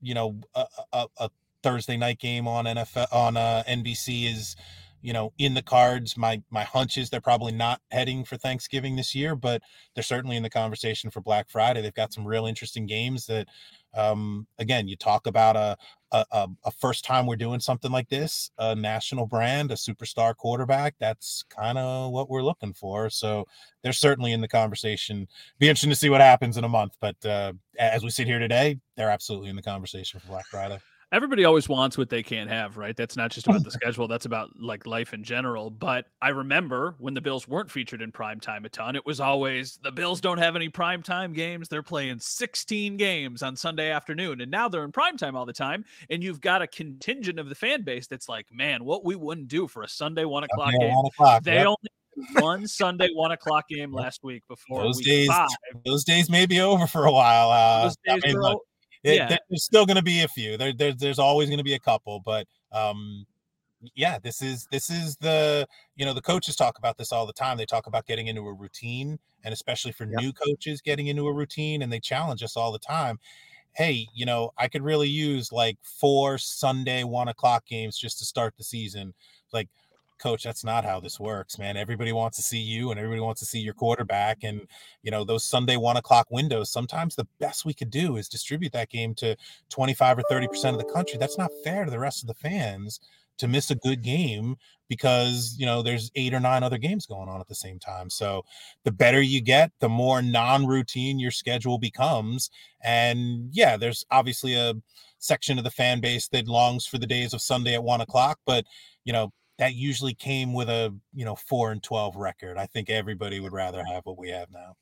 you know a, a, a Thursday night game on NFL on uh, NBC is you know in the cards. My my hunch is they're probably not heading for Thanksgiving this year, but they're certainly in the conversation for Black Friday. They've got some real interesting games that um, again you talk about a, a, a first time we're doing something like this, a national brand, a superstar quarterback. That's kind of what we're looking for. So they're certainly in the conversation. Be interesting to see what happens in a month, but uh, as we sit here today, they're absolutely in the conversation for Black Friday everybody always wants what they can't have, right? That's not just about the schedule, that's about like life in general. But I remember when the Bills weren't featured in prime time a ton, it was always the Bills don't have any prime time games. They're playing 16 games on Sunday afternoon. And now they're in prime time all the time. And you've got a contingent of the fan base that's like, man, what we wouldn't do for a Sunday one o'clock game. One o'clock, they yep. only one Sunday one o'clock game last week before those days. Five. Those days may be over for a while. Uh, those days I mean, look, it, yeah. there's still going to be a few. There, there there's always going to be a couple, but um, yeah, this is this is the you know the coaches talk about this all the time. They talk about getting into a routine, and especially for yep. new coaches getting into a routine, and they challenge us all the time. Hey, you know, I could really use like four Sunday one o'clock games just to start the season. Like coach, that's not how this works, man. Everybody wants to see you and everybody wants to see your quarterback. And, you know, those Sunday one o'clock windows, sometimes the best we could do is distribute that game to 25 or 30% of the country. That's not fair to the rest of the fans to miss a good game because you know there's eight or nine other games going on at the same time so the better you get the more non-routine your schedule becomes and yeah there's obviously a section of the fan base that longs for the days of sunday at one o'clock but you know that usually came with a you know four and 12 record i think everybody would rather have what we have now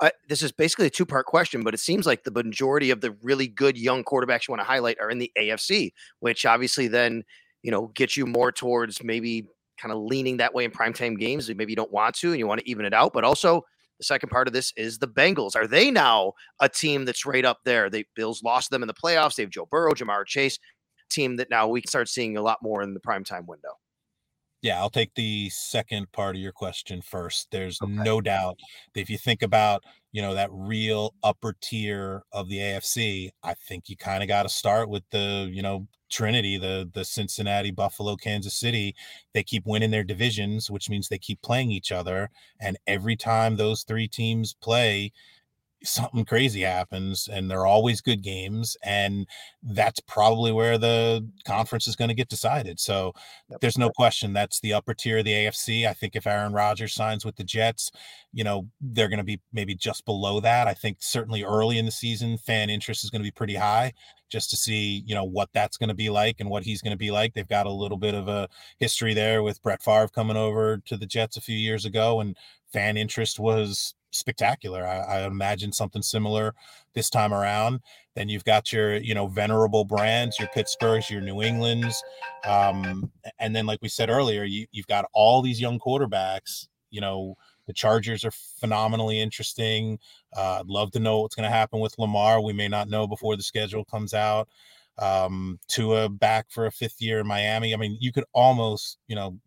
uh, this is basically a two part question, but it seems like the majority of the really good young quarterbacks you want to highlight are in the AFC, which obviously then, you know, gets you more towards maybe kind of leaning that way in primetime games. Maybe you don't want to and you want to even it out. But also, the second part of this is the Bengals. Are they now a team that's right up there? The Bills lost them in the playoffs. They have Joe Burrow, Ja'Marr Chase, team that now we can start seeing a lot more in the primetime window. Yeah, I'll take the second part of your question first. There's okay. no doubt that if you think about, you know, that real upper tier of the AFC, I think you kind of got to start with the, you know, Trinity, the the Cincinnati, Buffalo, Kansas City. They keep winning their divisions, which means they keep playing each other, and every time those three teams play, something crazy happens and they're always good games and that's probably where the conference is going to get decided so yep. there's no question that's the upper tier of the AFC I think if Aaron Rodgers signs with the Jets you know they're going to be maybe just below that I think certainly early in the season fan interest is going to be pretty high just to see you know what that's going to be like and what he's going to be like they've got a little bit of a history there with Brett Favre coming over to the Jets a few years ago and fan interest was spectacular. I, I, imagine something similar this time around. Then you've got your, you know, venerable brands, your Pittsburghs, your New Englands, um, and then like we said earlier, you, you've got all these young quarterbacks. You know, the Chargers are phenomenally interesting. Uh, I'd love to know what's going to happen with Lamar. We may not know before the schedule comes out. Um, Tua back for a fifth year in Miami. I mean, you could almost, you know,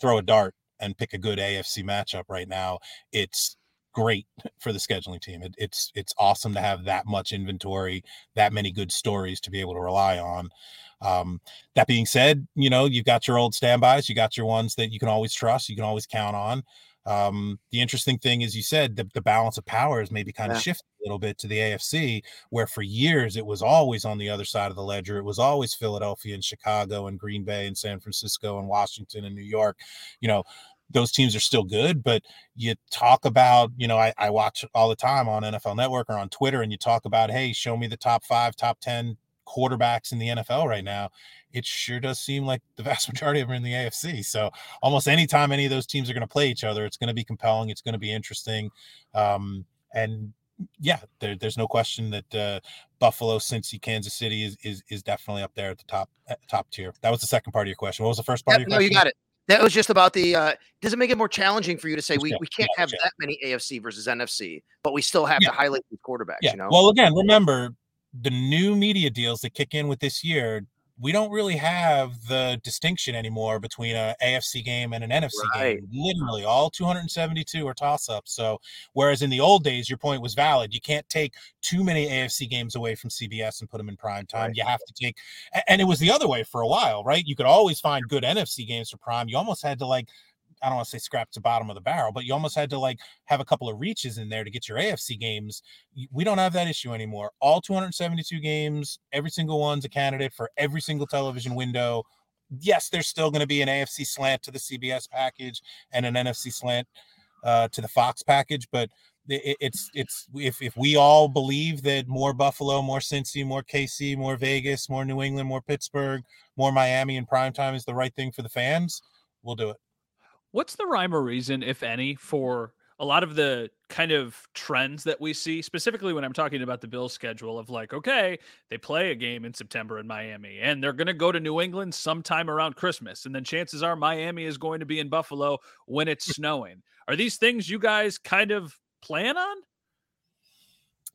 throw a dart and pick a good AFC matchup right now. It's great for the scheduling team. It, it's it's awesome to have that much inventory, that many good stories to be able to rely on. Um, that being said, you know you've got your old standbys, you got your ones that you can always trust, you can always count on. Um, the interesting thing is, you said the, the balance of power is maybe kind yeah. of shifted a little bit to the AFC, where for years it was always on the other side of the ledger. It was always Philadelphia and Chicago and Green Bay and San Francisco and Washington and New York. You know, those teams are still good, but you talk about, you know, I, I watch all the time on NFL Network or on Twitter, and you talk about, hey, show me the top five, top 10 quarterbacks in the NFL right now it sure does seem like the vast majority of them are in the AFC. So almost anytime any of those teams are going to play each other, it's going to be compelling. It's going to be interesting. Um, and yeah, there, there's no question that uh, Buffalo, Cincy, Kansas City is, is is definitely up there at the top top tier. That was the second part of your question. What was the first part yep, of your question? No, you got it. That was just about the. Uh, does it make it more challenging for you to say we, we can't have that many AFC versus NFC, but we still have yeah. to highlight these quarterbacks? Yeah. You know. Well, again, remember the new media deals that kick in with this year we don't really have the distinction anymore between a AFC game and an NFC right. game. Literally, all 272 are toss-ups. So, whereas in the old days, your point was valid. You can't take too many AFC games away from CBS and put them in prime time. Right. You have to take, and it was the other way for a while, right? You could always find good NFC games for prime. You almost had to like I don't want to say scrap to bottom of the barrel, but you almost had to like have a couple of reaches in there to get your AFC games. We don't have that issue anymore. All 272 games, every single one's a candidate for every single television window. Yes, there's still going to be an AFC slant to the CBS package and an NFC slant uh, to the Fox package, but it's it's if if we all believe that more Buffalo, more Cincy, more KC, more Vegas, more New England, more Pittsburgh, more Miami in prime time is the right thing for the fans, we'll do it. What's the rhyme or reason, if any, for a lot of the kind of trends that we see, specifically when I'm talking about the Bills schedule of like, okay, they play a game in September in Miami and they're going to go to New England sometime around Christmas. And then chances are Miami is going to be in Buffalo when it's snowing. Are these things you guys kind of plan on?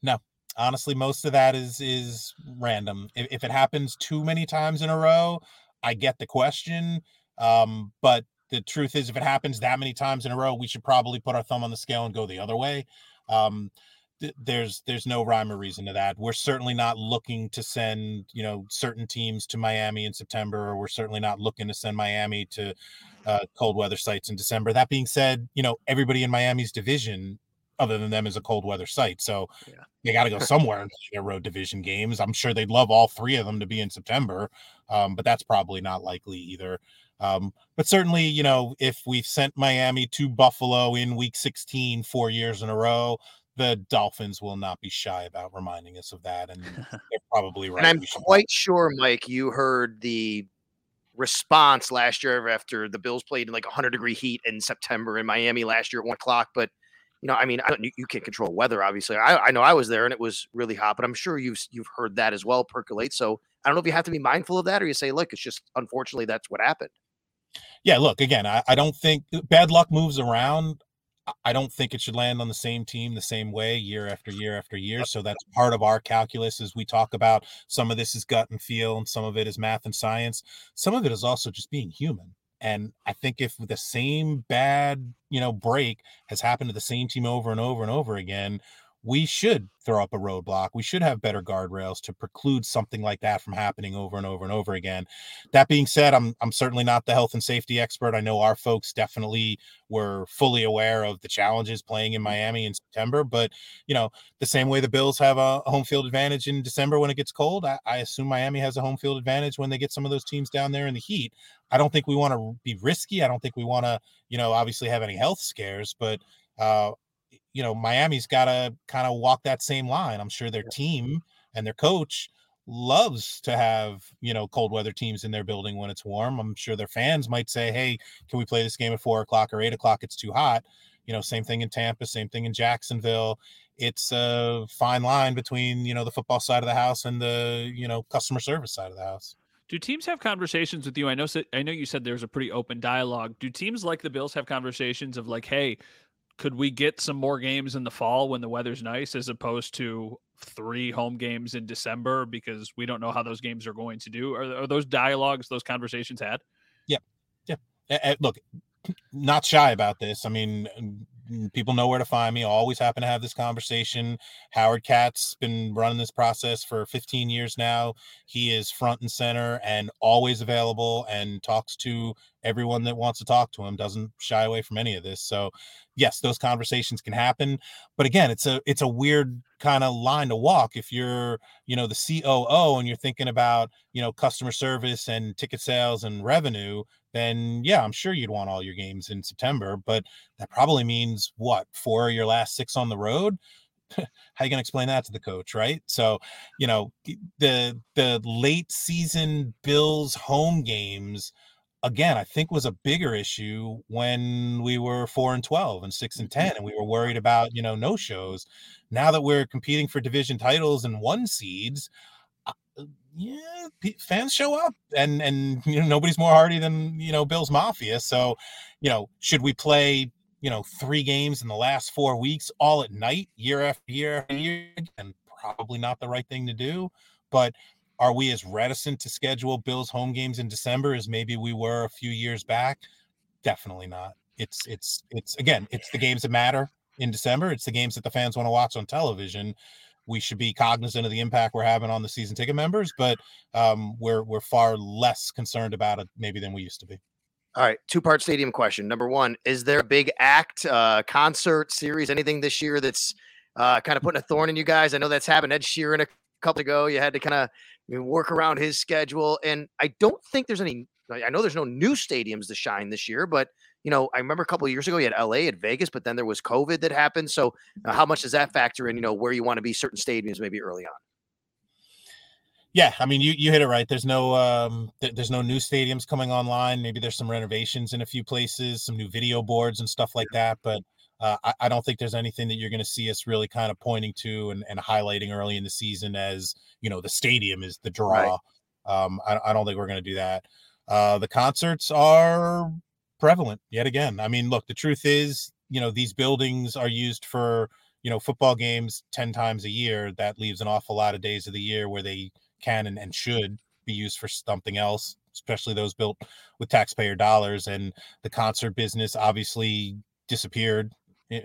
No. Honestly, most of that is is random. If, if it happens too many times in a row, I get the question. Um, but the truth is, if it happens that many times in a row, we should probably put our thumb on the scale and go the other way. Um, th- there's there's no rhyme or reason to that. We're certainly not looking to send you know certain teams to Miami in September, or we're certainly not looking to send Miami to uh, cold weather sites in December. That being said, you know everybody in Miami's division other than them is a cold weather site. So yeah. they got to go somewhere and play their road division games. I'm sure they'd love all three of them to be in September, um, but that's probably not likely either. Um, but certainly, you know, if we've sent Miami to Buffalo in week 16 four years in a row, the Dolphins will not be shy about reminding us of that. And they're probably right. And I'm quite sure, Mike, you heard the response last year after the Bills played in like 100 degree heat in September in Miami last year at one o'clock. But you know, I mean, I don't, you, you can't control weather, obviously. I, I know I was there and it was really hot, but I'm sure you've you've heard that as well percolate. So I don't know if you have to be mindful of that or you say, look, it's just unfortunately that's what happened yeah, look, again, I, I don't think bad luck moves around. I don't think it should land on the same team the same way year after year after year. So that's part of our calculus as we talk about some of this is gut and feel, and some of it is math and science. Some of it is also just being human. And I think if the same bad, you know, break has happened to the same team over and over and over again, we should throw up a roadblock. We should have better guardrails to preclude something like that from happening over and over and over again. That being said, I'm I'm certainly not the health and safety expert. I know our folks definitely were fully aware of the challenges playing in Miami in September, but you know, the same way the Bills have a home field advantage in December when it gets cold, I, I assume Miami has a home field advantage when they get some of those teams down there in the heat. I don't think we want to be risky. I don't think we want to, you know, obviously have any health scares, but uh, you know, Miami's got to kind of walk that same line. I'm sure their team and their coach loves to have, you know, cold weather teams in their building when it's warm. I'm sure their fans might say, Hey, can we play this game at four o'clock or eight o'clock? It's too hot. You know, same thing in Tampa, same thing in Jacksonville. It's a fine line between, you know, the football side of the house and the, you know, customer service side of the house. Do teams have conversations with you? I know I know you said there's a pretty open dialogue. Do teams like the Bills have conversations of like, hey, could we get some more games in the fall when the weather's nice as opposed to three home games in December because we don't know how those games are going to do? Are, are those dialogues, those conversations had? Yeah. Yeah. look, not shy about this. I mean, people know where to find me. always happen to have this conversation. Howard Katz been running this process for 15 years now. He is front and center and always available and talks to everyone that wants to talk to him. Doesn't shy away from any of this. So, yes, those conversations can happen. But again, it's a it's a weird kind of line to walk if you're you know the COO and you're thinking about you know customer service and ticket sales and revenue then yeah, I'm sure you'd want all your games in September, but that probably means what four of your last six on the road. How you gonna explain that to the coach, right? So, you know, the the late season Bills home games again, I think was a bigger issue when we were four and twelve and six and mm-hmm. ten, and we were worried about you know no shows. Now that we're competing for division titles and one seeds, yeah, fans show up, and and you know nobody's more hardy than you know Bills Mafia. So, you know, should we play you know three games in the last four weeks all at night, year after year after year? And probably not the right thing to do. But are we as reticent to schedule Bills home games in December as maybe we were a few years back? Definitely not. It's it's it's again, it's the games that matter in December. It's the games that the fans want to watch on television we should be cognizant of the impact we're having on the season ticket members, but um, we're we're far less concerned about it maybe than we used to be. All right, two part stadium question. Number one, is there a big act, uh, concert series, anything this year that's uh, kind of putting a thorn in you guys? I know that's happened. Ed Sheeran a couple ago, you had to kind of work around his schedule, and I don't think there's any. I know there's no new stadiums to shine this year, but you know, I remember a couple years ago you had LA at Vegas, but then there was COVID that happened. So uh, how much does that factor in, you know, where you want to be certain stadiums maybe early on? Yeah, I mean, you you hit it right. There's no um, th- there's no new stadiums coming online. Maybe there's some renovations in a few places, some new video boards and stuff like that. But uh, I, I, don't think there's anything that you're going to see us really kind of pointing to and, and, highlighting early in the season as you know the stadium is the draw. Right. Um, I, I, don't think we're going to do that. Uh, the concerts are prevalent yet again. I mean, look, the truth is, you know, these buildings are used for, you know, football games 10 times a year. That leaves an awful lot of days of the year where they can and, and should be used for something else, especially those built with taxpayer dollars. And the concert business obviously disappeared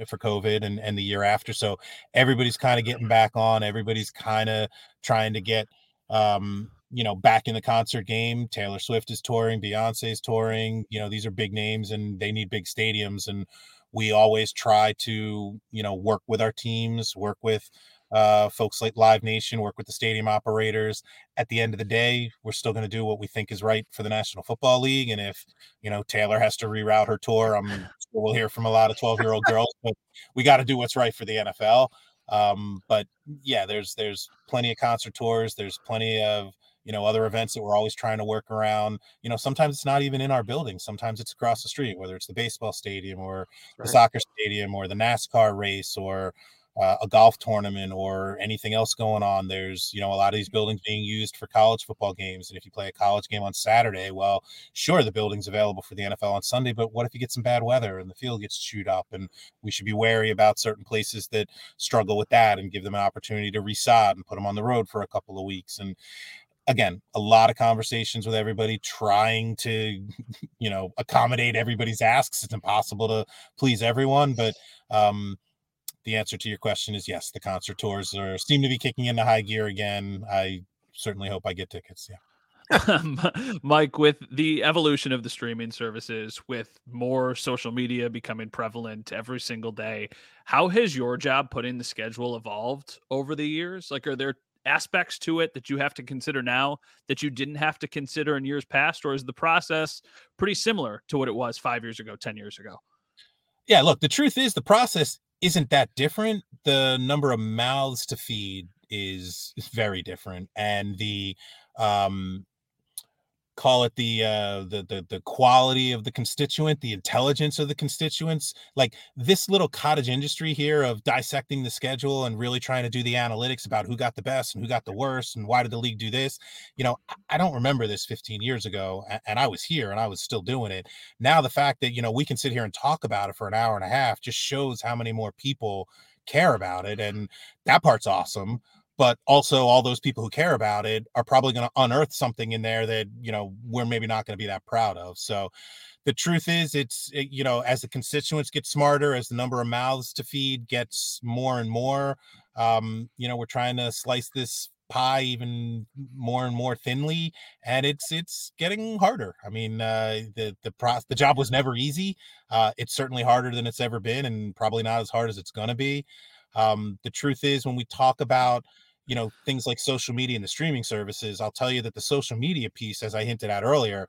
for COVID and, and the year after. So everybody's kind of getting back on. Everybody's kind of trying to get um, you know, back in the concert game. Taylor Swift is touring, Beyonce's touring. You know, these are big names and they need big stadiums. And we always try to, you know, work with our teams, work with uh, folks like Live Nation, work with the stadium operators. At the end of the day, we're still going to do what we think is right for the National Football League. And if, you know, Taylor has to reroute her tour, I'm sure we'll hear from a lot of 12 year old girls, but we got to do what's right for the NFL. Um, but yeah, there's there's plenty of concert tours. There's plenty of you know other events that we're always trying to work around you know sometimes it's not even in our building sometimes it's across the street whether it's the baseball stadium or right. the soccer stadium or the nascar race or uh, a golf tournament or anything else going on there's you know a lot of these buildings being used for college football games and if you play a college game on saturday well sure the building's available for the nfl on sunday but what if you get some bad weather and the field gets chewed up and we should be wary about certain places that struggle with that and give them an opportunity to resod and put them on the road for a couple of weeks and again a lot of conversations with everybody trying to you know accommodate everybody's asks it's impossible to please everyone but um the answer to your question is yes the concert tours are seem to be kicking into high gear again i certainly hope i get tickets yeah Mike, with the evolution of the streaming services, with more social media becoming prevalent every single day, how has your job putting the schedule evolved over the years? Like, are there aspects to it that you have to consider now that you didn't have to consider in years past, or is the process pretty similar to what it was five years ago, 10 years ago? Yeah, look, the truth is the process isn't that different. The number of mouths to feed is, is very different. And the um call it the uh the, the the quality of the constituent the intelligence of the constituents. Like this little cottage industry here of dissecting the schedule and really trying to do the analytics about who got the best and who got the worst and why did the league do this? You know i don't remember this 15 years ago and i was here and i was still doing it. Now the fact that you know we can sit here and talk about it for an hour and a half just shows how many more people care about it and that part's awesome but also all those people who care about it are probably going to unearth something in there that you know we're maybe not going to be that proud of. So the truth is it's it, you know as the constituents get smarter as the number of mouths to feed gets more and more um you know we're trying to slice this pie even more and more thinly and it's it's getting harder. I mean uh the the pro- the job was never easy. Uh it's certainly harder than it's ever been and probably not as hard as it's going to be. Um the truth is when we talk about you know things like social media and the streaming services i'll tell you that the social media piece as i hinted at earlier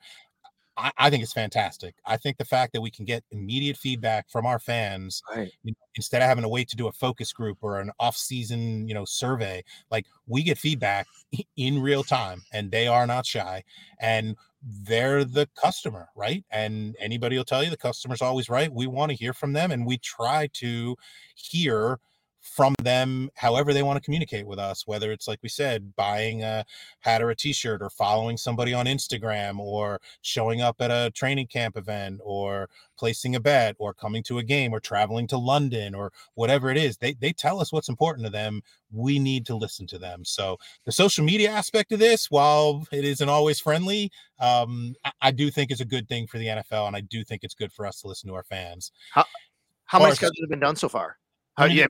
I, I, think it's fantastic. I think the fact that we can get immediate feedback from our fans right. you know, instead of having to wait to do a focus group or an off-season, you know, survey, like we get feedback in real time, and they are not shy, and they're the customer, right? And anybody will tell you the customer's always right. We want to hear from them, and we try to hear from them however they want to communicate with us whether it's like we said buying a hat or a t-shirt or following somebody on instagram or showing up at a training camp event or placing a bet or coming to a game or traveling to london or whatever it is they, they tell us what's important to them we need to listen to them. So the social media aspect of this while it isn't always friendly um, I, I, do think it's a good thing for the nfl and i do think it's good for us to listen to our fans. How, how many schedules have been done so far? How, yeah,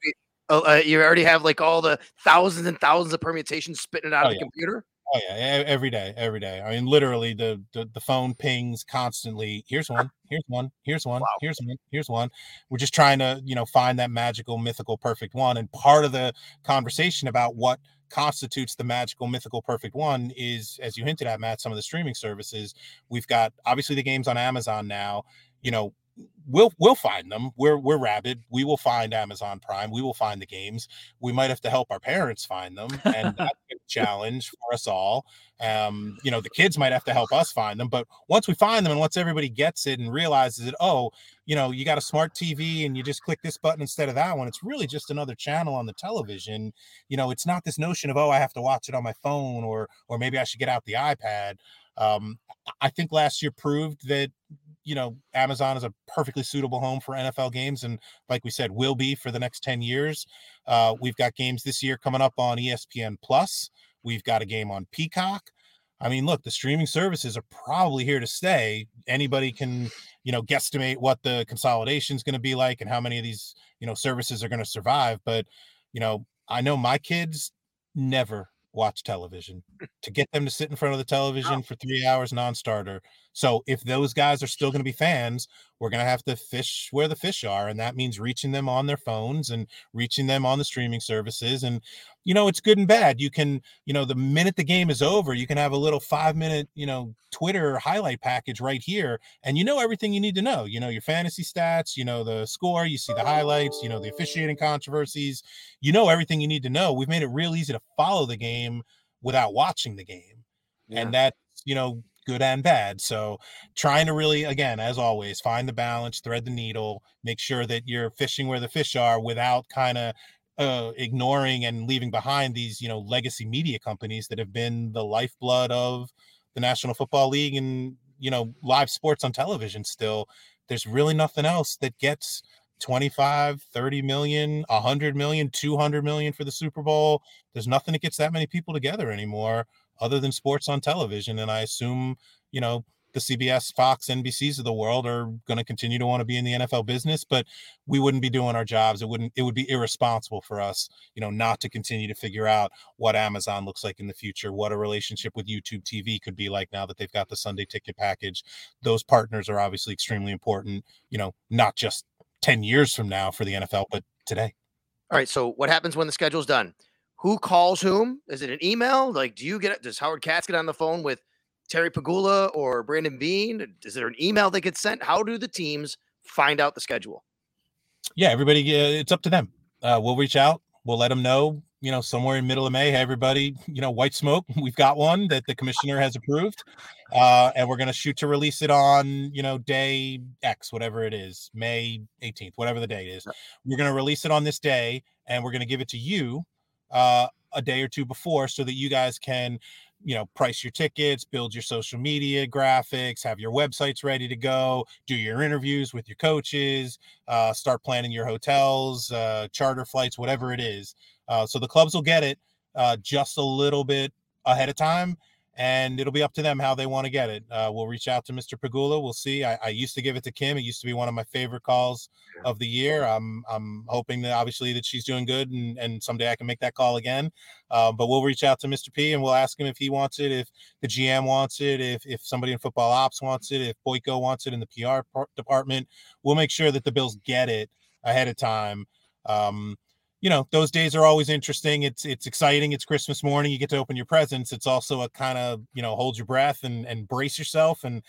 uh, you already have like all the thousands and thousands of permutations spitting it out oh, of the yeah. computer. Oh yeah, every day, every day. I mean, literally, the, the the phone pings constantly. Here's one. Here's one. Here's one. Wow. Here's one. Here's one. We're just trying to, you know, find that magical, mythical, perfect one. And part of the conversation about what constitutes the magical, mythical, perfect one is, as you hinted at, Matt, some of the streaming services. We've got obviously the games on Amazon now. You know, we'll we'll find them. We're we're rabid. We will find Amazon Prime. We will find the games. We might have to help our parents find them, and that's a challenge for us all. Um, you know, the kids might have to help us find them. But once we find them, and once everybody gets it and realizes it, oh, you know, you got a smart TV and you just click this button instead of that one. It's really just another channel on the television. You know, it's not this notion of oh, I have to watch it on my phone or or maybe I should get out the iPad. Um, I think last year proved that you know, Amazon is a perfectly suitable home for NFL games, and like we said, will be for the next ten years. Uh, we've got games this year coming up on ESPN Plus. We've got a game on Peacock. I mean, look, the streaming services are probably here to stay. Anybody can, you know, guesstimate what the consolidation is going to be like and how many of these, you know, services are going to survive. But, you know, I know my kids never watch television to get them to sit in front of the television for three hours non-starter so if those guys are still going to be fans we're going to have to fish where the fish are and that means reaching them on their phones and reaching them on the streaming services and you know it's good and bad. You can you know the minute the game is over you can have a little five minute you know twitter highlight package right here and you know everything you need to know. You know your fantasy stats you know the score you see the highlights you know the officiating controversies you know everything you need to know. We've made it real easy to follow the game without watching the game yeah. and that you know good and bad. So trying to really, again, as always, find the balance, thread the needle, make sure that you're fishing where the fish are without kind of uh, ignoring and leaving behind these, you know, legacy media companies that have been the lifeblood of the National Football League and, you know, live sports on television still. There's really nothing else that gets 25, 30 million, 100 million, 200 million for the Super Bowl. There's nothing that gets that many people together anymore other than sports on television. And I assume, you know, the CBS, Fox, NBCs of the world are going to continue to want to be in the NFL business, but we wouldn't be doing our jobs. It wouldn't, it would be irresponsible for us, you know, not to continue to figure out what Amazon looks like in the future, what a relationship with YouTube TV could be like now that they've got the Sunday ticket package. Those partners are obviously extremely important, you know, not just 10 years from now for the NFL, but today. All right. So what happens when the schedule's done? Who calls whom? Is it an email? Like, do you get does Howard Katz get on the phone with Terry Pegula or Brandon Beane? Is there an email that gets sent? How do the teams find out the schedule? Yeah, everybody, uh, it's up to them. Uh, we'll reach out. We'll let them know. You know, somewhere in middle of May, hey, everybody, you know, white smoke. We've got one that the commissioner has approved, uh, and we're going to shoot to release it on, you know, day X, whatever it is, May 18th, whatever the date is. We're going to release it on this day, and we're going to give it to you uh, a day or two before so that you guys can you know price your tickets build your social media graphics have your websites ready to go do your interviews with your coaches uh, start planning your hotels uh, charter flights whatever it is. Uh, so the clubs will get it uh, just a little bit ahead of time and it'll be up to them how they want to get it. Uh, we'll reach out to Mr. Pegula. We'll see. I, I, used to give it to Kim. It used to be one of my favorite calls of the year. I'm I'm hoping that obviously that she's doing good and, and someday I can make that call again. Uh, but we'll reach out to Mr. P and we'll ask him if he wants it, if the GM wants it, if if somebody in football ops wants it, if Boyko wants it in the PR department. We'll make sure that the Bills get it ahead of time. Um, you know those days are always interesting. It's it's exciting. It's christmas morning. You get to open your presents. It's also a kind of you know hold your breath and and brace yourself. And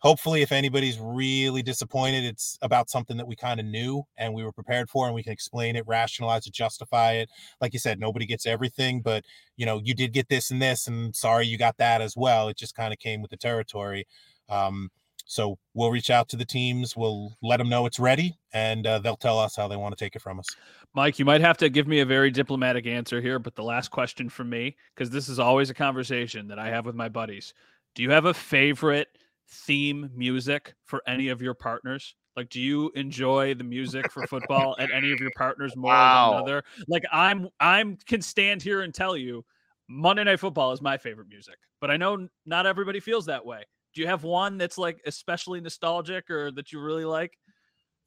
hopefully if anybody's really disappointed it's about something that we kind of knew and we were prepared for and we can explain it rationalize it justify it. Like you said nobody gets everything but you know you did get this and this and sorry you got that as well. It just kind of came with the territory. Um so we'll reach out to the teams we'll let them know it's ready and uh, they'll tell us how they want to take it from us Mike, you might have to give me a very diplomatic answer here, but the last question from me, because this is always a conversation that I have with my buddies. Do you have a favorite theme music for any of your partners? Like, do you enjoy the music for football at any of your partners more wow. than another? Like, I'm I'm can stand here and tell you, Monday Night Football is my favorite music, but I know not everybody feels that way. Do you have one that's like especially nostalgic or that you really like?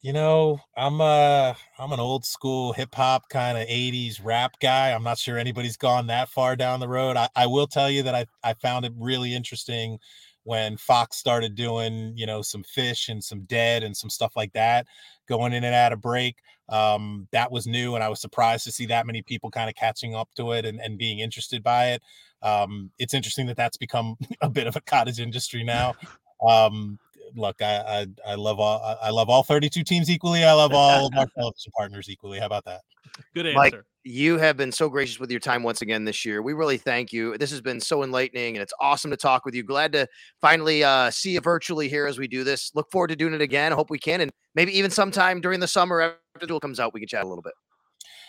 You know, I'm uh I'm an old school hip hop kind of 80s rap guy. I'm not sure anybody's gone that far down the road. I, I will tell you that I, I found it really interesting when Fox started doing, you know, some Phish and some dead and some stuff like that, going in and out of break. Um, that was new, and I was surprised to see that many people kind of catching up to it and, and being interested by it. Um, it's interesting that that's become a bit of a cottage industry now. Um, look, I, I, I love all I love all 32 teams equally. I love all of our television partners equally. How about that? Good answer. Mike, you have been so gracious with your time once again this year. We really thank you. This has been so enlightening, and it's awesome to talk with you. Glad to finally uh, see you virtually here as we do this. Look forward to doing it again. I hope we can, and maybe even sometime during the summer after the duel comes out, we can chat a little bit.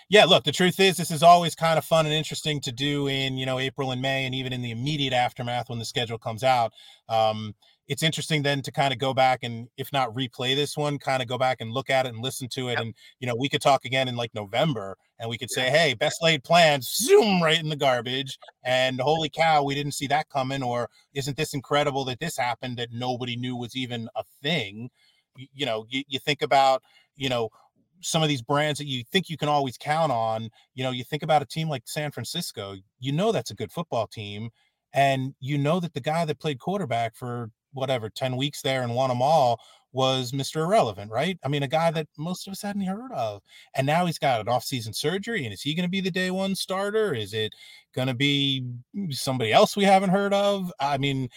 Yeah, look, the truth is, this is always kind of fun and interesting to do in you know April and May, and even in the immediate aftermath when the schedule comes out. Um, it's interesting then to kind of go back and if not replay this one kind of go back and look at it and listen to it yep. and you know we could talk again in like november and we could say hey best laid plans zoom right in the garbage and holy cow we didn't see that coming or isn't this incredible that this happened that nobody knew was even a thing? You, you know you, you think about you know some of these brands that you think you can always count on you know you think about a team like san francisco you know that's a good football team and you know that the guy that played quarterback for whatever 10 weeks there and won them all was Mr. Irrelevant, right? I mean, a guy that most of us hadn't heard of. And now he's got an off-season surgery. And is he going to be the day one starter? Is it going to be somebody else we haven't heard of? I mean,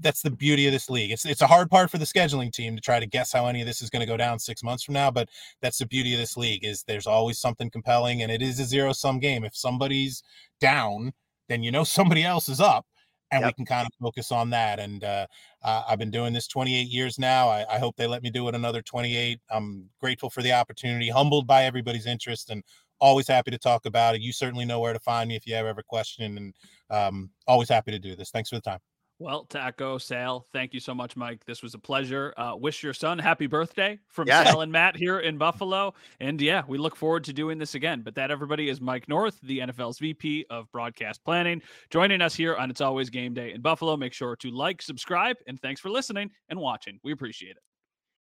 that's the beauty of this league. It's it's a hard part for the scheduling team to try to guess how any of this is going to go down six months from now. But that's the beauty of this league is there's always something compelling, and it is a zero sum game. If somebody's down, then you know somebody else is up and yep. we can kind of focus on that. And uh, I've been doing this 28 years now. I, I, hope they let me do it another 28. I'm grateful for the opportunity, humbled by everybody's interest, and always happy to talk about it. You certainly know where to find me if you have ever question, and um, always happy to do this. Thanks for the time. Well, Taco, Sal, thank you so much, Mike. This was a pleasure. Uh, wish your son happy birthday from yes. Sal and Matt here in Buffalo. And yeah, we look forward to doing this again. But that, everybody, is Mike North, the NFL's VP of Broadcast Planning, joining us here on It's Always Game Day in Buffalo. Make sure to like, subscribe, and thanks for listening and watching. We appreciate it.